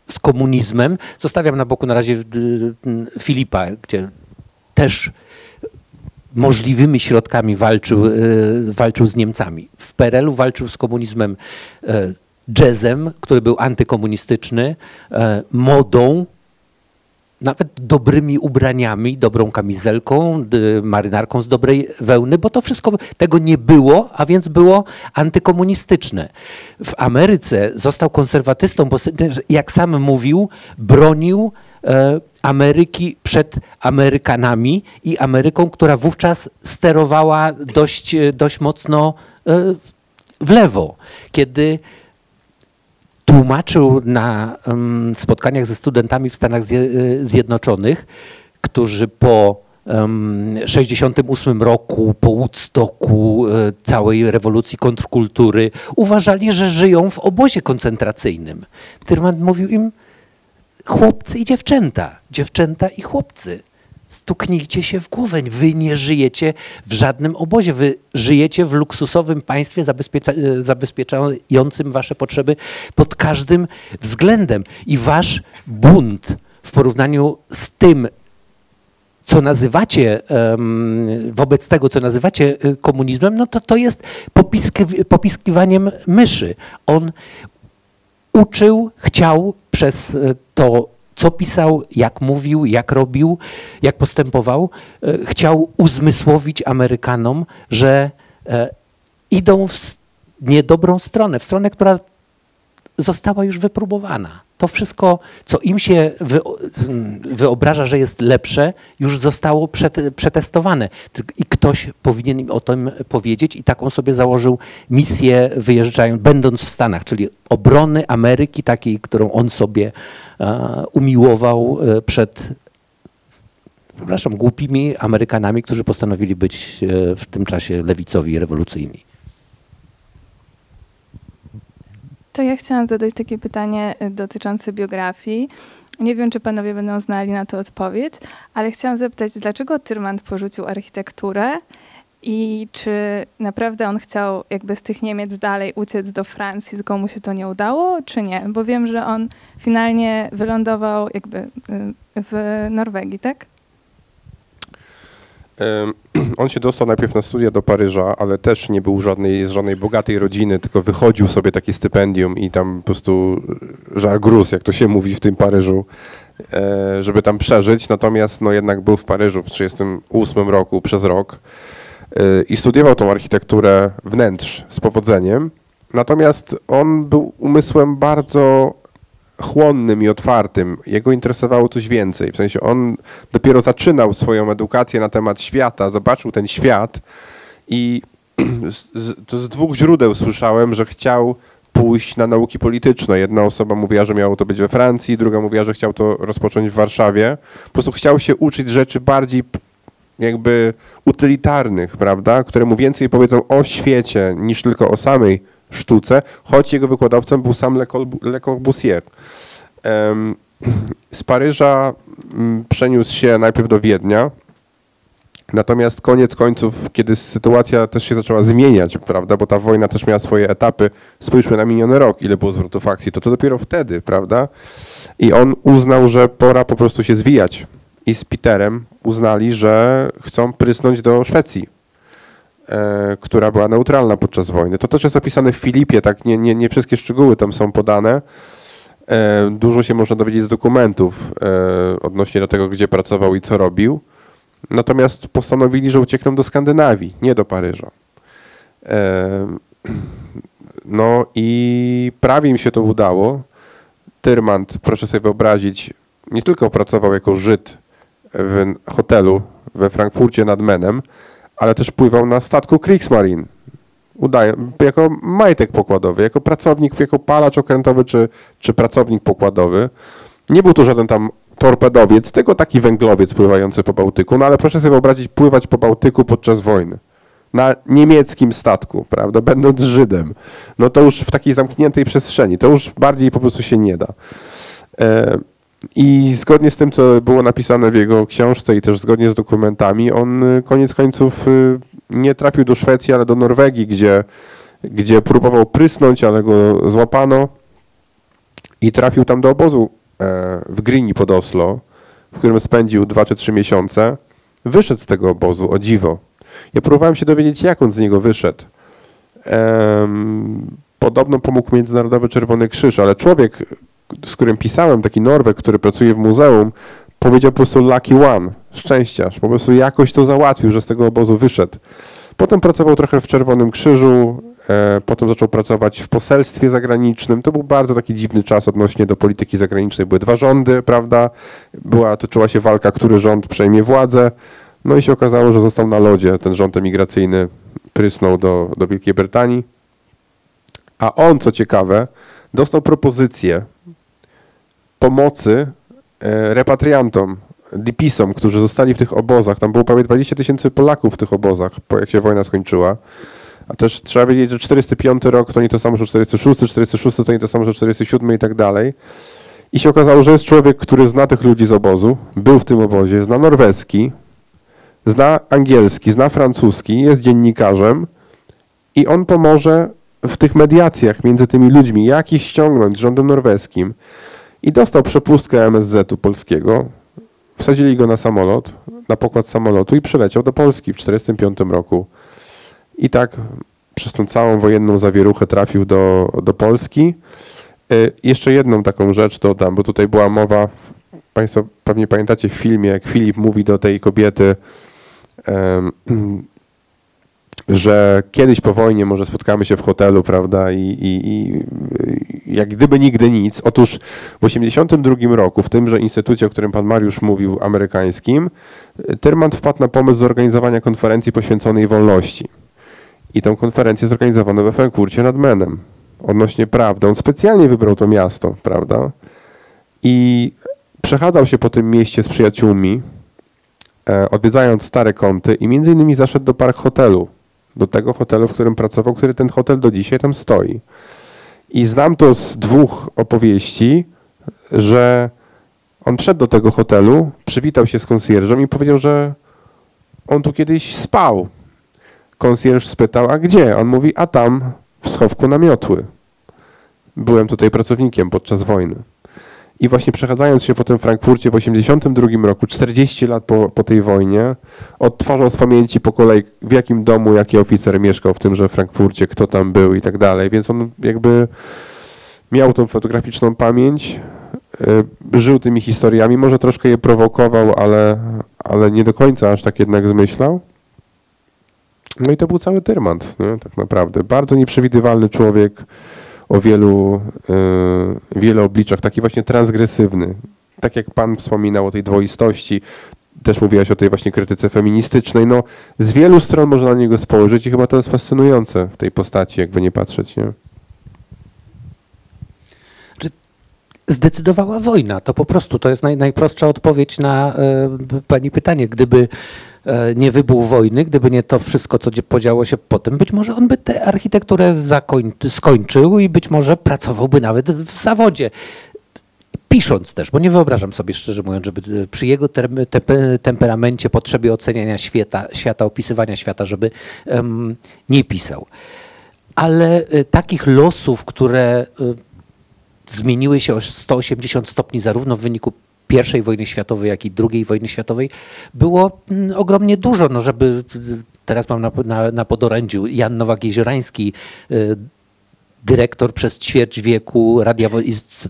z komunizmem. Zostawiam na boku na razie Filipa, gdzie też możliwymi środkami walczył, y, walczył z Niemcami. W PRL-u walczył z komunizmem e, jazzem, który był antykomunistyczny, e, modą, nawet dobrymi ubraniami, dobrą kamizelką, marynarką z dobrej wełny, bo to wszystko tego nie było, a więc było antykomunistyczne. W Ameryce został konserwatystą, bo jak sam mówił, bronił e, Ameryki przed Amerykanami i Ameryką, która wówczas sterowała dość, e, dość mocno w lewo. Kiedy tłumaczył na spotkaniach ze studentami w Stanach y, Zjednoczonych, którzy po em, 68 roku, po Woodstocku, e, całej rewolucji kontrkultury, uważali, że żyją w obozie koncentracyjnym. Tyrman mówił im, chłopcy i dziewczęta, dziewczęta i chłopcy. Stuknijcie się w głowę. Wy nie żyjecie w żadnym obozie. Wy żyjecie w luksusowym państwie zabezpiecza, e, zabezpieczającym wasze potrzeby pod każdym względem. I wasz bunt w porównaniu z tym, co nazywacie, wobec tego, co nazywacie e, komunizmem, no to to jest popiski, popiskiwaniem myszy. On uczył, chciał przez e, to, co pisał, jak mówił, jak robił, jak postępował, e, chciał uzmysłowić Amerykanom, że e, idą w niedobrą stronę, w stronę, która została już wypróbowana. To wszystko, co im się wy, wyobraża, że jest lepsze, już zostało przet, przetestowane. I ktoś powinien im o tym powiedzieć i taką sobie założył misję wyjeżdżając, będąc w Stanach, czyli obrony Ameryki, takiej, którą on sobie umiłował e, przed przepraszam, głupimi Amerykanami, którzy postanowili być e, w tym czasie lewicowi rewolucyjni. To ja chciałam zadać takie pytanie y, dotyczące biografii. Nie wiem, czy panowie będą znali na to odpowiedź, ale chciałam zapytać, dlaczego Tyrmand porzucił architekturę i czy naprawdę on chciał jakby z tych Niemiec dalej uciec do Francji, tylko mu się to nie udało, czy nie? Bo wiem, że on finalnie wylądował jakby y, w Norwegii, tak? On się dostał najpierw na studia do Paryża, ale też nie był żadnej, z żadnej bogatej rodziny, tylko wychodził sobie takie stypendium i tam po prostu żar gruz, jak to się mówi w tym Paryżu, e, żeby tam przeżyć. Natomiast no jednak był w Paryżu w 1938 roku przez rok e, i studiował tą architekturę wnętrz z powodzeniem. Natomiast on był umysłem bardzo chłonnym i otwartym. Jego interesowało coś więcej. W sensie on dopiero zaczynał swoją edukację na temat świata, zobaczył ten świat i z, z, dwóch źródeł słyszałem, że chciał pójść na nauki polityczne. Jedna osoba mówiła, że miało to być we Francji, druga mówiła, że chciał to rozpocząć w Warszawie. Po prostu chciał się uczyć rzeczy bardziej jakby utylitarnych, prawda, które mu więcej powiedzą o świecie niż tylko o samej sztuce, choć jego wykładowcą był sam Le Corbu- Le Corbusier. Z Paryża mm, przeniósł się najpierw do Wiednia, natomiast koniec końców, kiedy sytuacja też się zaczęła zmieniać, prawda, bo ta wojna też miała swoje etapy, spójrzmy na miniony rok, ile było zwrotów akcji, to to dopiero wtedy, prawda, i on uznał, że pora po prostu się zwijać. I z Peterem uznali, że chcą prysnąć do Szwecji, która była neutralna podczas wojny. To też jest opisane w Filipie, tak nie, nie, nie wszystkie szczegóły tam są podane. E, Dużo się można dowiedzieć z dokumentów e, odnośnie do tego, gdzie pracował i co robił. Natomiast postanowili, że uciekną do Skandynawii, nie do Paryża. E, No i prawie im się to udało. Tyrmand, proszę sobie wyobrazić, nie tylko pracował jako Żyd w hotelu we Frankfurcie nad Menem, ale też pływał na statku Kriegsmarine. Udaje, jako majtek pokładowy, jako pracownik, jako palacz okrętowy czy, czy pracownik pokładowy. Nie był to żaden tam torpedowiec, tylko taki węglowiec pływający po Bałtyku. No ale proszę sobie wyobrazić, pływać po Bałtyku podczas wojny. Na niemieckim statku, prawda, będąc Żydem. No to już w takiej zamkniętej przestrzeni, to już bardziej po prostu się nie da. E, I zgodnie z tym, co było napisane w jego książce i też zgodnie z dokumentami, on y, koniec końców y, nie trafił do Szwecji, ale do Norwegii, gdzie, gdzie próbował prysnąć, ale go złapano i trafił tam do obozu e, w Grini pod Oslo, w którym spędził dwa czy trzy miesiące. Wyszedł z tego obozu, o dziwo. Ja próbowałem się dowiedzieć, jak on z niego wyszedł. Podobno pomógł Międzynarodowy Czerwony Krzyż, ale człowiek, z którym pisałem, taki Norweg, który pracuje w muzeum, powiedział po prostu lucky one, szczęściarz. Po prostu jakoś to załatwił, że z tego obozu wyszedł. Potem pracował trochę w Czerwonym Krzyżu, e, potem zaczął pracować w poselstwie zagranicznym. To był bardzo taki dziwny czas odnośnie do polityki zagranicznej. Były dwa rządy, prawda? Była, toczyła się walka, który rząd przejmie władzę. No i się okazało, że został na lodzie. Ten rząd emigracyjny prysnął do, do Wielkiej Brytanii. A on, co ciekawe, dostał propozycję pomocy e, repatriantom, lipisom, którzy zostali w tych obozach. Tam było prawie 20 tysięcy Polaków w tych obozach, po jak się wojna skończyła. A też trzeba wiedzieć, że 405 rok to nie to samo, że 46, 46 to nie to samo, że 47 i tak dalej. I się okazało, że jest człowiek, który zna tych ludzi z obozu, był w tym obozie, zna norweski, zna angielski, zna francuski, jest dziennikarzem i on pomoże w tych mediacjach między tymi ludźmi, jak ich ściągnąć z rządem norweskim. I dostał przepustkę MSZ-u polskiego. Wsadzili go na samolot, na pokład samolotu i przyleciał do Polski w 1945 roku. I tak przez tą całą wojenną zawieruchę trafił do, do Polski. Y, Jeszcze jedną taką rzecz dodam, bo tutaj była mowa, Państwo pewnie pamiętacie w filmie, jak Filip mówi do tej kobiety, że kiedyś po wojnie może spotkamy się w hotelu, prawda, i, i, i jak gdyby nigdy nic. Otóż w 1982 roku, w tymże instytucie, o którym pan Mariusz mówił, amerykańskim, Tyrmand wpadł na pomysł zorganizowania konferencji poświęconej wolności. I tę konferencję zorganizowano we Frankfurcie nad Menem odnośnie prawdy. On specjalnie wybrał to miasto, prawda? I przechadzał się po tym mieście z przyjaciółmi, e, odwiedzając stare kąty i między innymi zaszedł do park hotelu, do tego hotelu, w którym pracował, który ten hotel do dzisiaj tam stoi. I znam to z dwóch opowieści, że on wszedł do tego hotelu, przywitał się z konsjerżem i powiedział, że on tu kiedyś spał. Konsjerż spytał, a gdzie? On mówi, a tam, w schowku na miotły. Byłem tutaj pracownikiem podczas wojny. I właśnie przechadzając się po tym Frankfurcie w 1982 roku, 40 lat po, po tej wojnie, odtwarzał z pamięci po kolei, w jakim domu, jaki oficer mieszkał w tymże Frankfurcie, kto tam był i tak dalej. Więc on jakby miał tą fotograficzną pamięć, y, żył tymi historiami, może troszkę je prowokował, ale, ale nie do końca aż tak jednak zmyślał. No i to był cały Tyrmand, nie? tak naprawdę. Bardzo nieprzewidywalny człowiek o wielu, y, wielu obliczach, taki właśnie transgresywny. Tak jak pan wspominał o tej dwoistości, też mówiłaś o tej właśnie krytyce feministycznej. No, z wielu stron można na niego spojrzeć i chyba to jest fascynujące w tej postaci, jakby nie patrzeć. Nie? zdecydowała wojna. To po prostu to jest naj, najprostsza odpowiedź na e, pani pytanie. Gdyby e, nie wybuch wojny, gdyby nie to wszystko, co podziało się potem, być może on by tę architekturę zakoń, skończył i być może pracowałby nawet w zawodzie. Pisząc też, bo nie wyobrażam sobie, szczerze mówiąc, żeby e, przy jego term- tempe- temperamencie, potrzebie oceniania świata, świata, opisywania świata, żeby em, nie pisał. Ale e, takich losów, które e, zmieniły się o 180 stopni zarówno w wyniku I wojny światowej, jak i II wojny światowej, było mm, ogromnie dużo. No, żeby teraz mam na, na, na podorędziu Jan Nowak-Jeziorański, y, dyrektor przez ćwierć wieku, radia,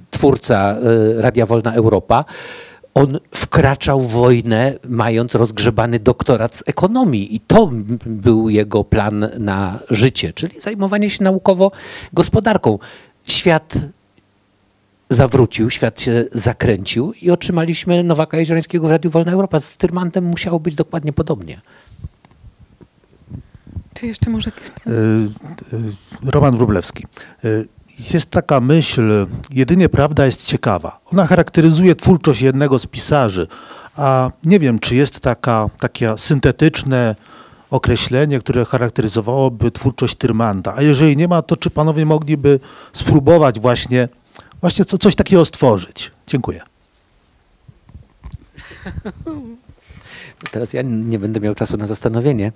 twórca y, Radia Wolna Europa. On wkraczał w wojnę, mając rozgrzebany doktorat z ekonomii, i to był jego plan na życie, czyli zajmowanie się naukowo gospodarką. Świat zawrócił, świat się zakręcił i otrzymaliśmy Nowaka Jeziorańskiego w Radiu Wolna Europa. Z Tyrmantem musiało być dokładnie podobnie. Czy jeszcze może jakieś pytanie? Y, y, Roman Wróblewski. Y, Jest taka myśl, jedynie prawda jest ciekawa. Ona charakteryzuje twórczość jednego z pisarzy, a nie wiem, czy jest taka, takie syntetyczne określenie, które charakteryzowałoby twórczość Tyrmanda. A jeżeli nie ma, to czy panowie mogliby spróbować właśnie, właśnie co, coś takiego stworzyć? Dziękuję. Teraz ja nie będę miał czasu na zastanowienie.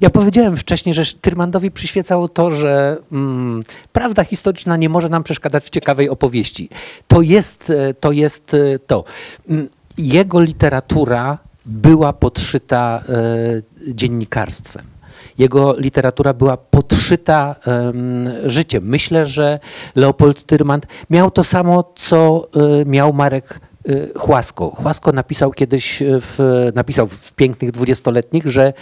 Ja powiedziałem wcześniej, że Tyrmandowi przyświecało to, że mm, prawda historyczna nie może nam przeszkadzać w ciekawej opowieści. To jest e, to. Jest e, to. Mm, Jego literatura była podszyta e, dziennikarstwem. Jego literatura była podszyta em, życiem. Myślę, że Leopold Tyrmand miał to samo, co e, miał Marek e, Chłasko. Chłasko napisał kiedyś, e, w, napisał w pięknych dwudziestoletnich, że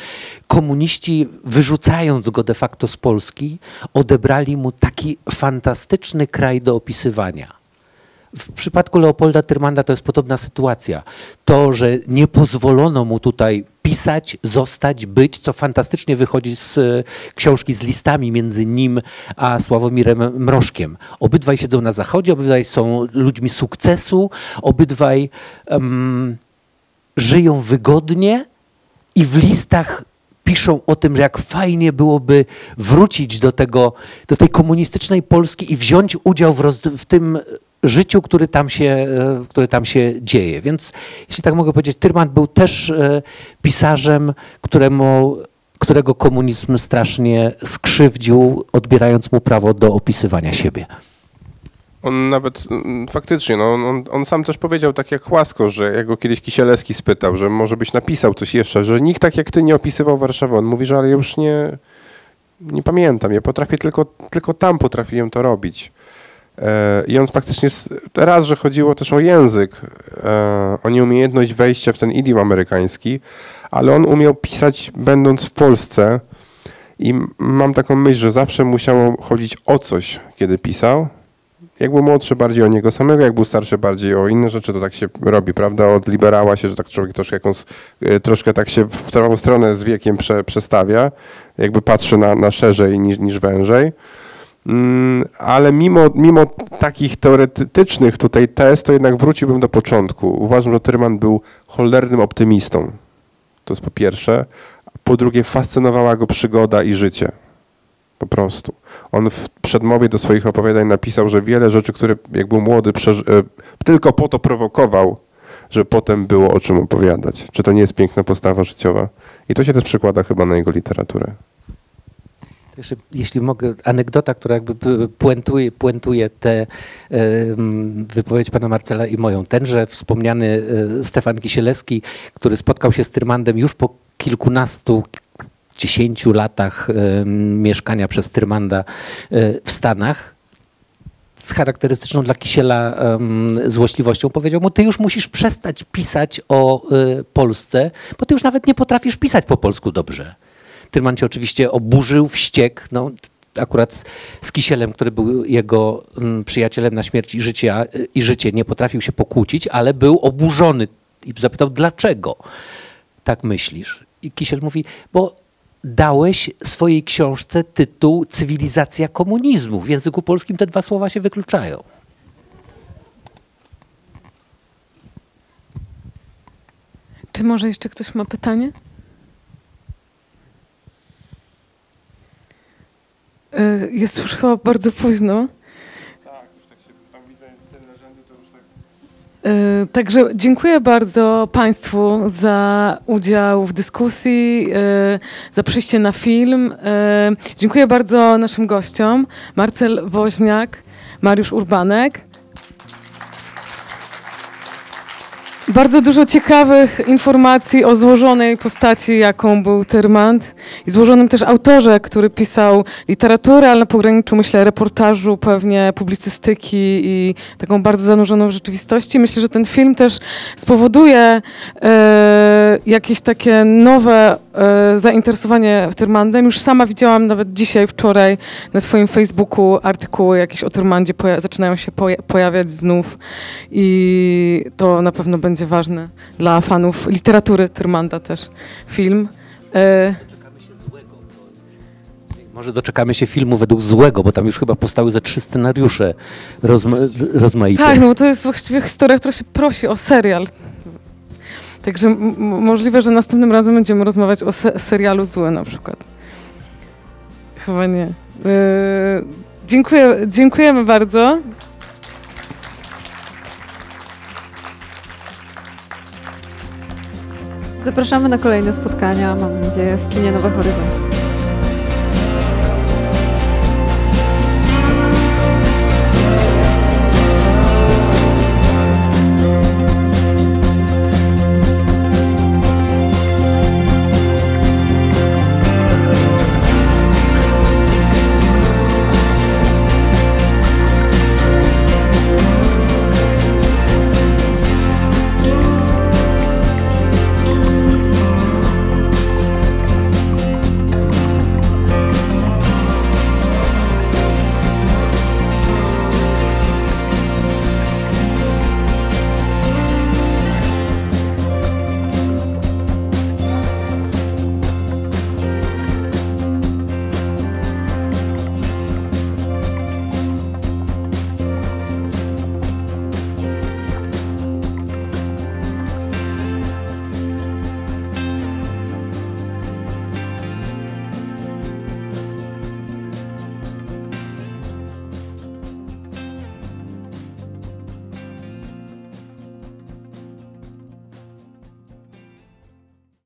komuniści wyrzucając go de facto z Polski, odebrali mu taki fantastyczny kraj do opisywania. W przypadku Leopolda Tyrmanda to jest podobna sytuacja. To, że nie pozwolono mu tutaj pisać, zostać, być, co fantastycznie wychodzi z e, książki z listami między nim a Sławomirem Mrożkiem. Obydwaj siedzą na zachodzie, obydwaj są ludźmi sukcesu, obydwaj żyją wygodnie i w listach piszą o tym, jak fajnie byłoby wrócić do, tego, do tej komunistycznej Polski i wziąć udział w, roz, w tym życiu, który tam, się, e, który tam się dzieje. Więc jeśli tak mogę powiedzieć, Tyrman był też e, pisarzem, któremu, którego komunizm strasznie skrzywdził, odbierając mu prawo do opisywania siebie. On nawet mm, faktycznie, no, on, on, sam też powiedział tak jak Chłasko, że jak go kiedyś Kisielewski spytał, że może byś napisał coś jeszcze, że nikt tak jak ty nie opisywał Warszawy. On mówi, że ale już nie, nie pamiętam, ja potrafię tylko, tylko tam potrafiłem to robić. E, I on faktycznie, raz, że chodziło też o język, e, o nieumiejętność wejścia w ten idiom amerykański, ale on umiał pisać będąc w Polsce i mam taką myśl, że zawsze musiało chodzić o coś, kiedy pisał. Jak był młodszy, bardziej o niego samego, jak był starszy, bardziej o inne rzeczy, to tak się robi, prawda? Od liberała się, że tak człowiek troszkę, jakąś, e, troszkę tak się w którą stronę z wiekiem prze, przestawia, jakby patrzy na, na szerzej niż, niż wężej. Mm, ale mimo, mimo takich teoretycznych tutaj tez, to jednak wróciłbym do początku. Uważam, że Tyrman był cholernym optymistą. To jest po pierwsze. Po drugie, fascynowała go przygoda i życie. Po prostu. On w przedmowie do swoich opowiadań napisał, że wiele rzeczy, które jak był młody, e, tylko po to prowokował, żeby potem było o czym opowiadać. Czy to nie jest piękna postawa życiowa? I to się też przekłada chyba na jego literaturę. Jeszcze, jeśli mogę, anegdota, która jakby puentuje, puentuje tę em, wypowiedź pana Marcela i moją. Tenże wspomniany e, Stefan Kisielewski, który spotkał się z Tyrmandem już po kilkunastu, dziesięciu latach em, mieszkania przez Tyrmanda e, w Stanach, z charakterystyczną dla Kisiela em, złośliwością powiedział mu, ty już musisz przestać pisać o e, Polsce, bo ty już nawet nie potrafisz pisać po polsku dobrze. Tyrman się oczywiście oburzył, wściekł, no, akurat z, z Kisielem, który był jego przyjacielem na śmierć i, życia, y, i życie, nie potrafił się pokłócić, ale był oburzony i zapytał, dlaczego tak myślisz? I Kisiel mówi, bo dałeś swojej książce tytuł Cywilizacja komunizmu. W języku polskim te dwa słowa się wykluczają. Czy może jeszcze ktoś ma pytanie? Y, Jest już chyba bardzo późno. Także dziękuję bardzo Państwu za udział w dyskusji, y, za przyjście na film. Y, Dziękuję bardzo naszym gościom, Marcel Woźniak, Mariusz Urbanek. Bardzo dużo ciekawych informacji o złożonej postaci, jaką był Tyrmand i złożonym też autorze, który pisał literaturę, ale na pograniczu, myślę, reportażu, pewnie publicystyki i taką bardzo zanurzoną w rzeczywistości. Myślę, że ten film też spowoduje e, jakieś takie nowe zainteresowanie Tyrmandem. Już sama widziałam nawet dzisiaj, wczoraj na swoim Facebooku artykuły jakieś o Tyrmandzie zaczynają się poja- pojawiać znów i to na pewno będzie ważne dla fanów literatury Tyrmanda też film. E, Może doczekamy się filmu według złego, bo tam już chyba powstały ze trzy scenariusze rozma rozmaite. tak, no bo to jest właściwie historia, która się prosi o serial. Także możliwe, że następnym razem będziemy rozmawiać o se serialu Złe na przykład. Chyba nie. E, dziękuję, dziękujemy bardzo. Zapraszamy na kolejne spotkania, mam nadzieję, w kinie Nowe Horyzonty.